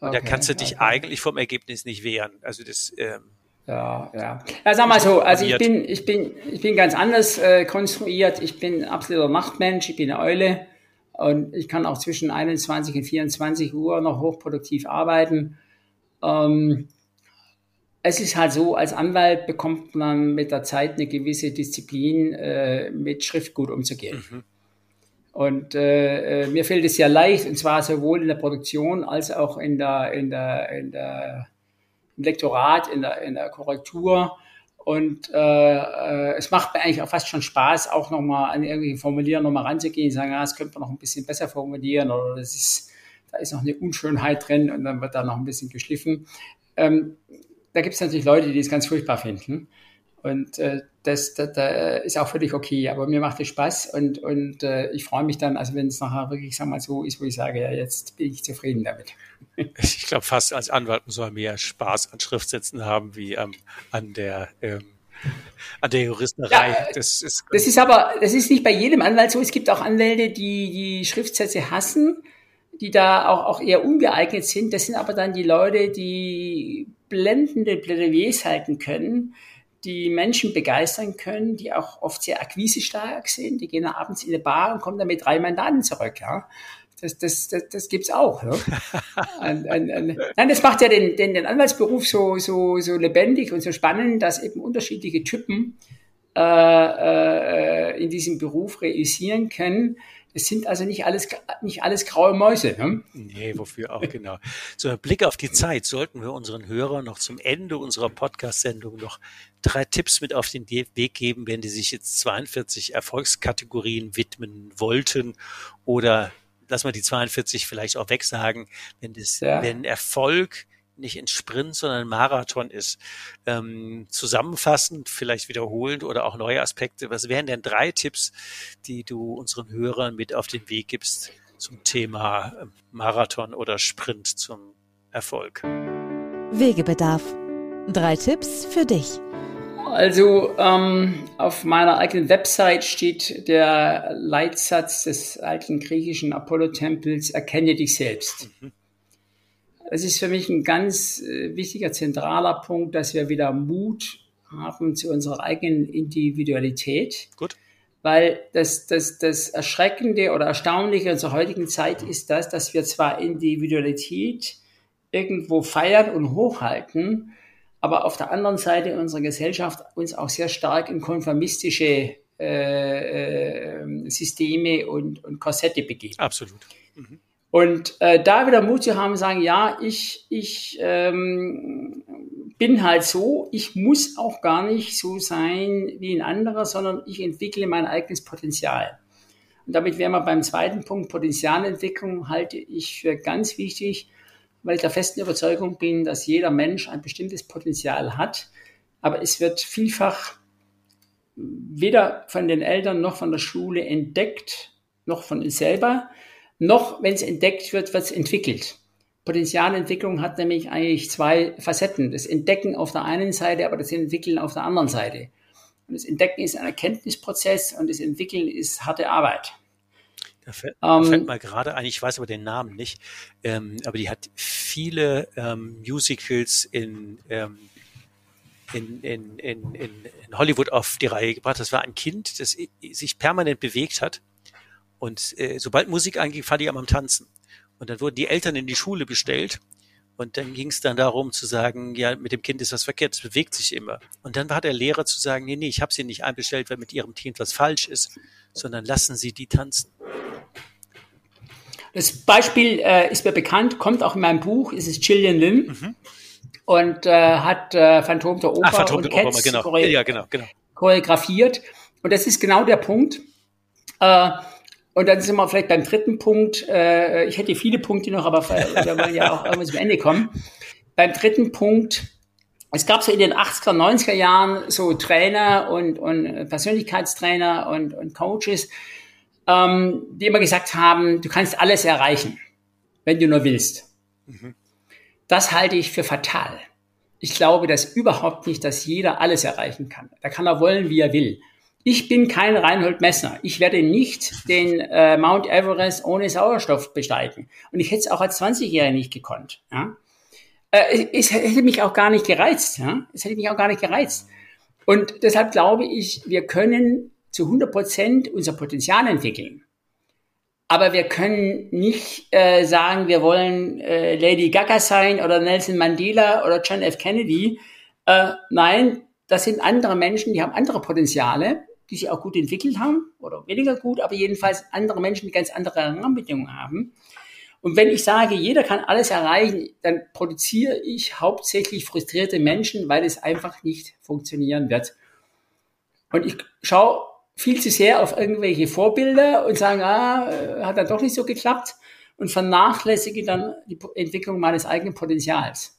Und okay, da kannst du dich okay. eigentlich vom Ergebnis nicht wehren. Also das
ähm, ja, ja. Ja, sag mal so, also ich bin, ich bin, ich bin ganz anders äh, konstruiert. Ich bin absoluter Nachtmensch, ich bin eine Eule und ich kann auch zwischen 21 und 24 Uhr noch hochproduktiv arbeiten. Ähm, es ist halt so, als Anwalt bekommt man mit der Zeit eine gewisse Disziplin, äh, mit Schrift gut umzugehen. Mhm. Und äh, äh, mir fällt es sehr leicht, und zwar sowohl in der Produktion als auch in der, in der, in der im Lektorat, in der, in der Korrektur. Und äh, äh, es macht mir eigentlich auch fast schon Spaß, auch nochmal an irgendwelche Formulieren nochmal ranzugehen, sagen, ja, das könnte man noch ein bisschen besser formulieren oder das ist, da ist noch eine Unschönheit drin und dann wird da noch ein bisschen geschliffen. Ähm, da gibt es natürlich Leute, die das ganz furchtbar finden. Und äh, das, das, das ist auch völlig okay. Aber mir macht es Spaß und, und äh, ich freue mich dann, also wenn es nachher wirklich, sag mal, so ist, wo ich sage, ja, jetzt bin ich zufrieden damit. *laughs*
Ich glaube, fast als Anwalt muss man mehr Spaß an Schriftsätzen haben, wie ähm, an der ähm, an der Juristerei. Ja,
das, ist das ist aber, das ist nicht bei jedem Anwalt so. Es gibt auch Anwälte, die die Schriftsätze hassen, die da auch, auch eher ungeeignet sind. Das sind aber dann die Leute, die blendende Plädoyers halten können, die Menschen begeistern können, die auch oft sehr akquisestark sind. Die gehen abends in eine Bar und kommen dann mit drei Mandaten zurück. Ja. Das, das, das, das gibt's auch. Ja. und, und, und, nein, das macht ja den, den, den Anwaltsberuf so, so, so lebendig und so spannend, dass eben unterschiedliche Typen äh, äh, in diesem Beruf realisieren können. Es sind also nicht alles, nicht alles graue Mäuse. Ne?
Nee, wofür auch, genau. So, ein Blick auf die Zeit. Sollten wir unseren Hörern noch zum Ende unserer Podcast-Sendung noch drei Tipps mit auf den Weg geben, wenn die sich jetzt 42 Erfolgskategorien widmen wollten oder lass mal die 42 vielleicht auch wegsagen, wenn das, ja. wenn Erfolg nicht ein Sprint, sondern ein Marathon ist. Ähm, zusammenfassend, vielleicht wiederholend oder auch neue Aspekte. Was wären denn drei Tipps, die du unseren Hörern mit auf den Weg gibst zum Thema ähm, Marathon oder Sprint zum Erfolg?
Wegebedarf. Drei Tipps für dich.
Also ähm, auf meiner eigenen Website steht der Leitsatz des alten griechischen Apollo-Tempels, erkenne dich selbst. Mhm. Es ist für mich ein ganz äh, wichtiger, zentraler Punkt, dass wir wieder Mut haben zu unserer eigenen Individualität.
Gut.
Weil das, das, das Erschreckende oder Erstaunliche unserer heutigen Zeit ist das, dass wir zwar Individualität irgendwo feiern und hochhalten, aber auf der anderen Seite unserer Gesellschaft uns auch sehr stark in konformistische äh, äh, Systeme und, und Korsette begeben.
Absolut. Mhm.
Und äh, da wieder Mut zu haben, sagen, ja, ich, ich ähm, bin halt so, ich muss auch gar nicht so sein wie ein anderer, sondern ich entwickle mein eigenes Potenzial. Und damit wären wir beim zweiten Punkt, Potenzialentwicklung halte ich für ganz wichtig, weil ich der festen Überzeugung bin, dass jeder Mensch ein bestimmtes Potenzial hat, aber es wird vielfach weder von den Eltern noch von der Schule entdeckt, noch von uns selber, noch wenn es entdeckt wird, wird es entwickelt. Potenzialentwicklung hat nämlich eigentlich zwei Facetten. Das Entdecken auf der einen Seite, aber das Entwickeln auf der anderen Seite. Und das Entdecken ist ein Erkenntnisprozess und das Entwickeln ist harte Arbeit.
Da fällt, ähm, fällt mal gerade ein, ich weiß aber den Namen nicht, ähm, aber die hat viele ähm, Musicals in, ähm, in, in, in, in Hollywood auf die Reihe gebracht. Das war ein Kind, das sich permanent bewegt hat. Und äh, sobald Musik anging, fand ich am Tanzen. Und dann wurden die Eltern in die Schule bestellt. Und dann ging es dann darum zu sagen, ja, mit dem Kind ist was verkehrt, es bewegt sich immer. Und dann war der Lehrer zu sagen, nee, nee, ich habe sie nicht einbestellt, weil mit ihrem Kind was falsch ist, sondern lassen Sie die tanzen.
Das Beispiel äh, ist mir bekannt, kommt auch in meinem Buch, ist es Gillian Lynn mhm. und äh, hat äh, Phantom der Oper Ach, Phantom und Cats
genau. Chore ja, genau, genau.
choreografiert. Und das ist genau der Punkt. Äh, und dann sind wir vielleicht beim dritten Punkt. Äh, ich hätte viele Punkte noch, aber wir wollen ja auch irgendwann zum Ende kommen. Beim dritten Punkt, es gab so in den 80er, 90er Jahren so Trainer und, und Persönlichkeitstrainer und, und Coaches, ähm, die immer gesagt haben, du kannst alles erreichen, wenn du nur willst. Mhm. Das halte ich für fatal. Ich glaube das überhaupt nicht, dass jeder alles erreichen kann. Da kann er wollen, wie er will. Ich bin kein Reinhold Messner. Ich werde nicht den äh, Mount Everest ohne Sauerstoff besteigen. Und ich hätte es auch als 20-Jähriger nicht gekonnt. Ja? Äh, es hätte mich auch gar nicht gereizt. Ja? Es hätte mich auch gar nicht gereizt. Und deshalb glaube ich, wir können zu 100 Prozent unser Potenzial entwickeln. Aber wir können nicht äh, sagen, wir wollen äh, Lady Gaga sein oder Nelson Mandela oder John F. Kennedy. Äh, nein, das sind andere Menschen, die haben andere Potenziale die sich auch gut entwickelt haben oder weniger gut, aber jedenfalls andere Menschen, die ganz andere Rahmenbedingungen haben. Und wenn ich sage, jeder kann alles erreichen, dann produziere ich hauptsächlich frustrierte Menschen, weil es einfach nicht funktionieren wird. Und ich schaue viel zu sehr auf irgendwelche Vorbilder und sage, ah, hat dann doch nicht so geklappt und vernachlässige dann die Entwicklung meines eigenen Potenzials.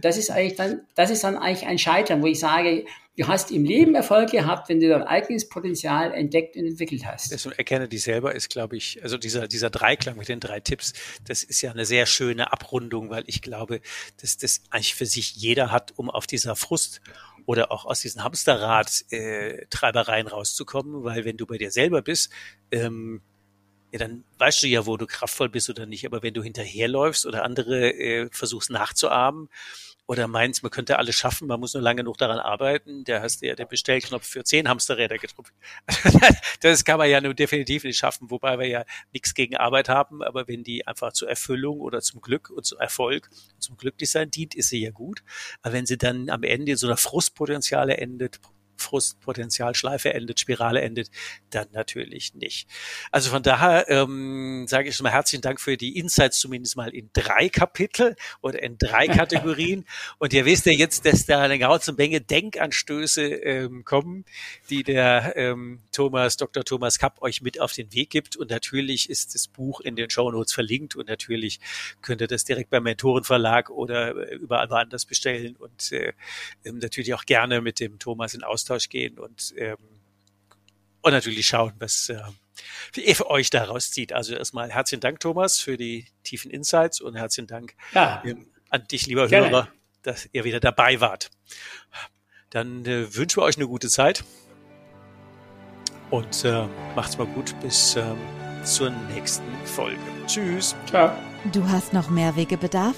Das ist eigentlich dann, das ist dann eigentlich ein Scheitern, wo ich sage, du hast im Leben Erfolg gehabt, wenn du dein eigenes Potenzial entdeckt und entwickelt hast.
Das erkenne dich selber ist, glaube ich, also dieser, dieser Dreiklang mit den drei Tipps, das ist ja eine sehr schöne Abrundung, weil ich glaube, dass das eigentlich für sich jeder hat, um auf dieser Frust oder auch aus diesen Hamsterrad-Treibereien äh, rauszukommen, weil wenn du bei dir selber bist, ähm, ja, dann weißt du ja, wo du kraftvoll bist oder nicht. Aber wenn du hinterherläufst oder andere äh, versuchst nachzuahmen oder meinst, man könnte alles schaffen, man muss nur lange genug daran arbeiten, der hast ja den Bestellknopf für zehn Hamsterräder gedrückt. *laughs* das kann man ja nur definitiv nicht schaffen, wobei wir ja nichts gegen Arbeit haben, aber wenn die einfach zur Erfüllung oder zum Glück und zum Erfolg, zum Glücklichsein dient, ist sie ja gut. Aber wenn sie dann am Ende in so einer Frustpotenziale endet, Frustpotenzialschleife endet, Spirale endet, dann natürlich nicht. Also von daher ähm, sage ich schon mal herzlichen Dank für die Insights zumindest mal in drei Kapitel oder in drei *laughs* Kategorien. Und ihr wisst ja jetzt, dass da eine ganze Menge Denkanstöße ähm, kommen, die der ähm, Thomas, Dr. Thomas Kapp euch mit auf den Weg gibt. Und natürlich ist das Buch in den Show Notes verlinkt und natürlich könnt ihr das direkt beim Mentorenverlag oder überall woanders bestellen und äh, natürlich auch gerne mit dem Thomas in Austausch Austausch gehen und, ähm, und natürlich schauen, was äh, ihr für euch daraus zieht. Also erstmal herzlichen Dank, Thomas, für die tiefen Insights und herzlichen Dank ja. ähm, an dich, lieber Gerne. Hörer, dass ihr wieder dabei wart. Dann äh, wünschen wir euch eine gute Zeit und äh, macht's mal gut bis ähm, zur nächsten Folge. Tschüss.
Ciao. Du hast noch mehr Wegebedarf?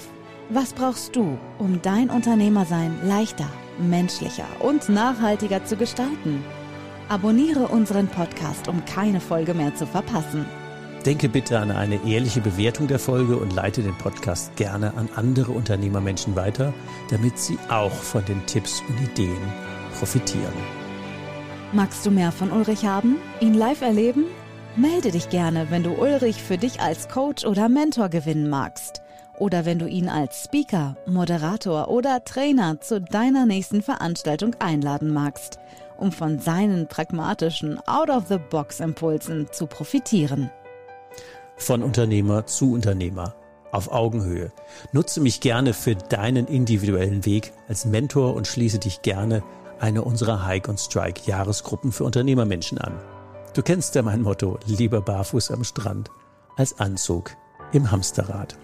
Was brauchst du, um dein Unternehmersein leichter, menschlicher und nachhaltiger zu gestalten? Abonniere unseren Podcast, um keine Folge mehr zu verpassen.
Denke bitte an eine ehrliche Bewertung der Folge und leite den Podcast gerne an andere Unternehmermenschen weiter, damit sie auch von den Tipps und Ideen profitieren.
Magst du mehr von Ulrich haben? Ihn live erleben? Melde dich gerne, wenn du Ulrich für dich als Coach oder Mentor gewinnen magst oder wenn du ihn als Speaker, Moderator oder Trainer zu deiner nächsten Veranstaltung einladen magst. um von seinen pragmatischen Out-of-the-Box-Impulsen zu profitieren.
Von Unternehmer zu Unternehmer auf Augenhöhe. Nutze mich gerne für deinen individuellen Weg als Mentor und schließe dich gerne eine unserer Hike und Strike Jahresgruppen für Unternehmermenschen an. Du kennst ja mein Motto, lieber barfuß am Strand als Anzug im Hamsterrad.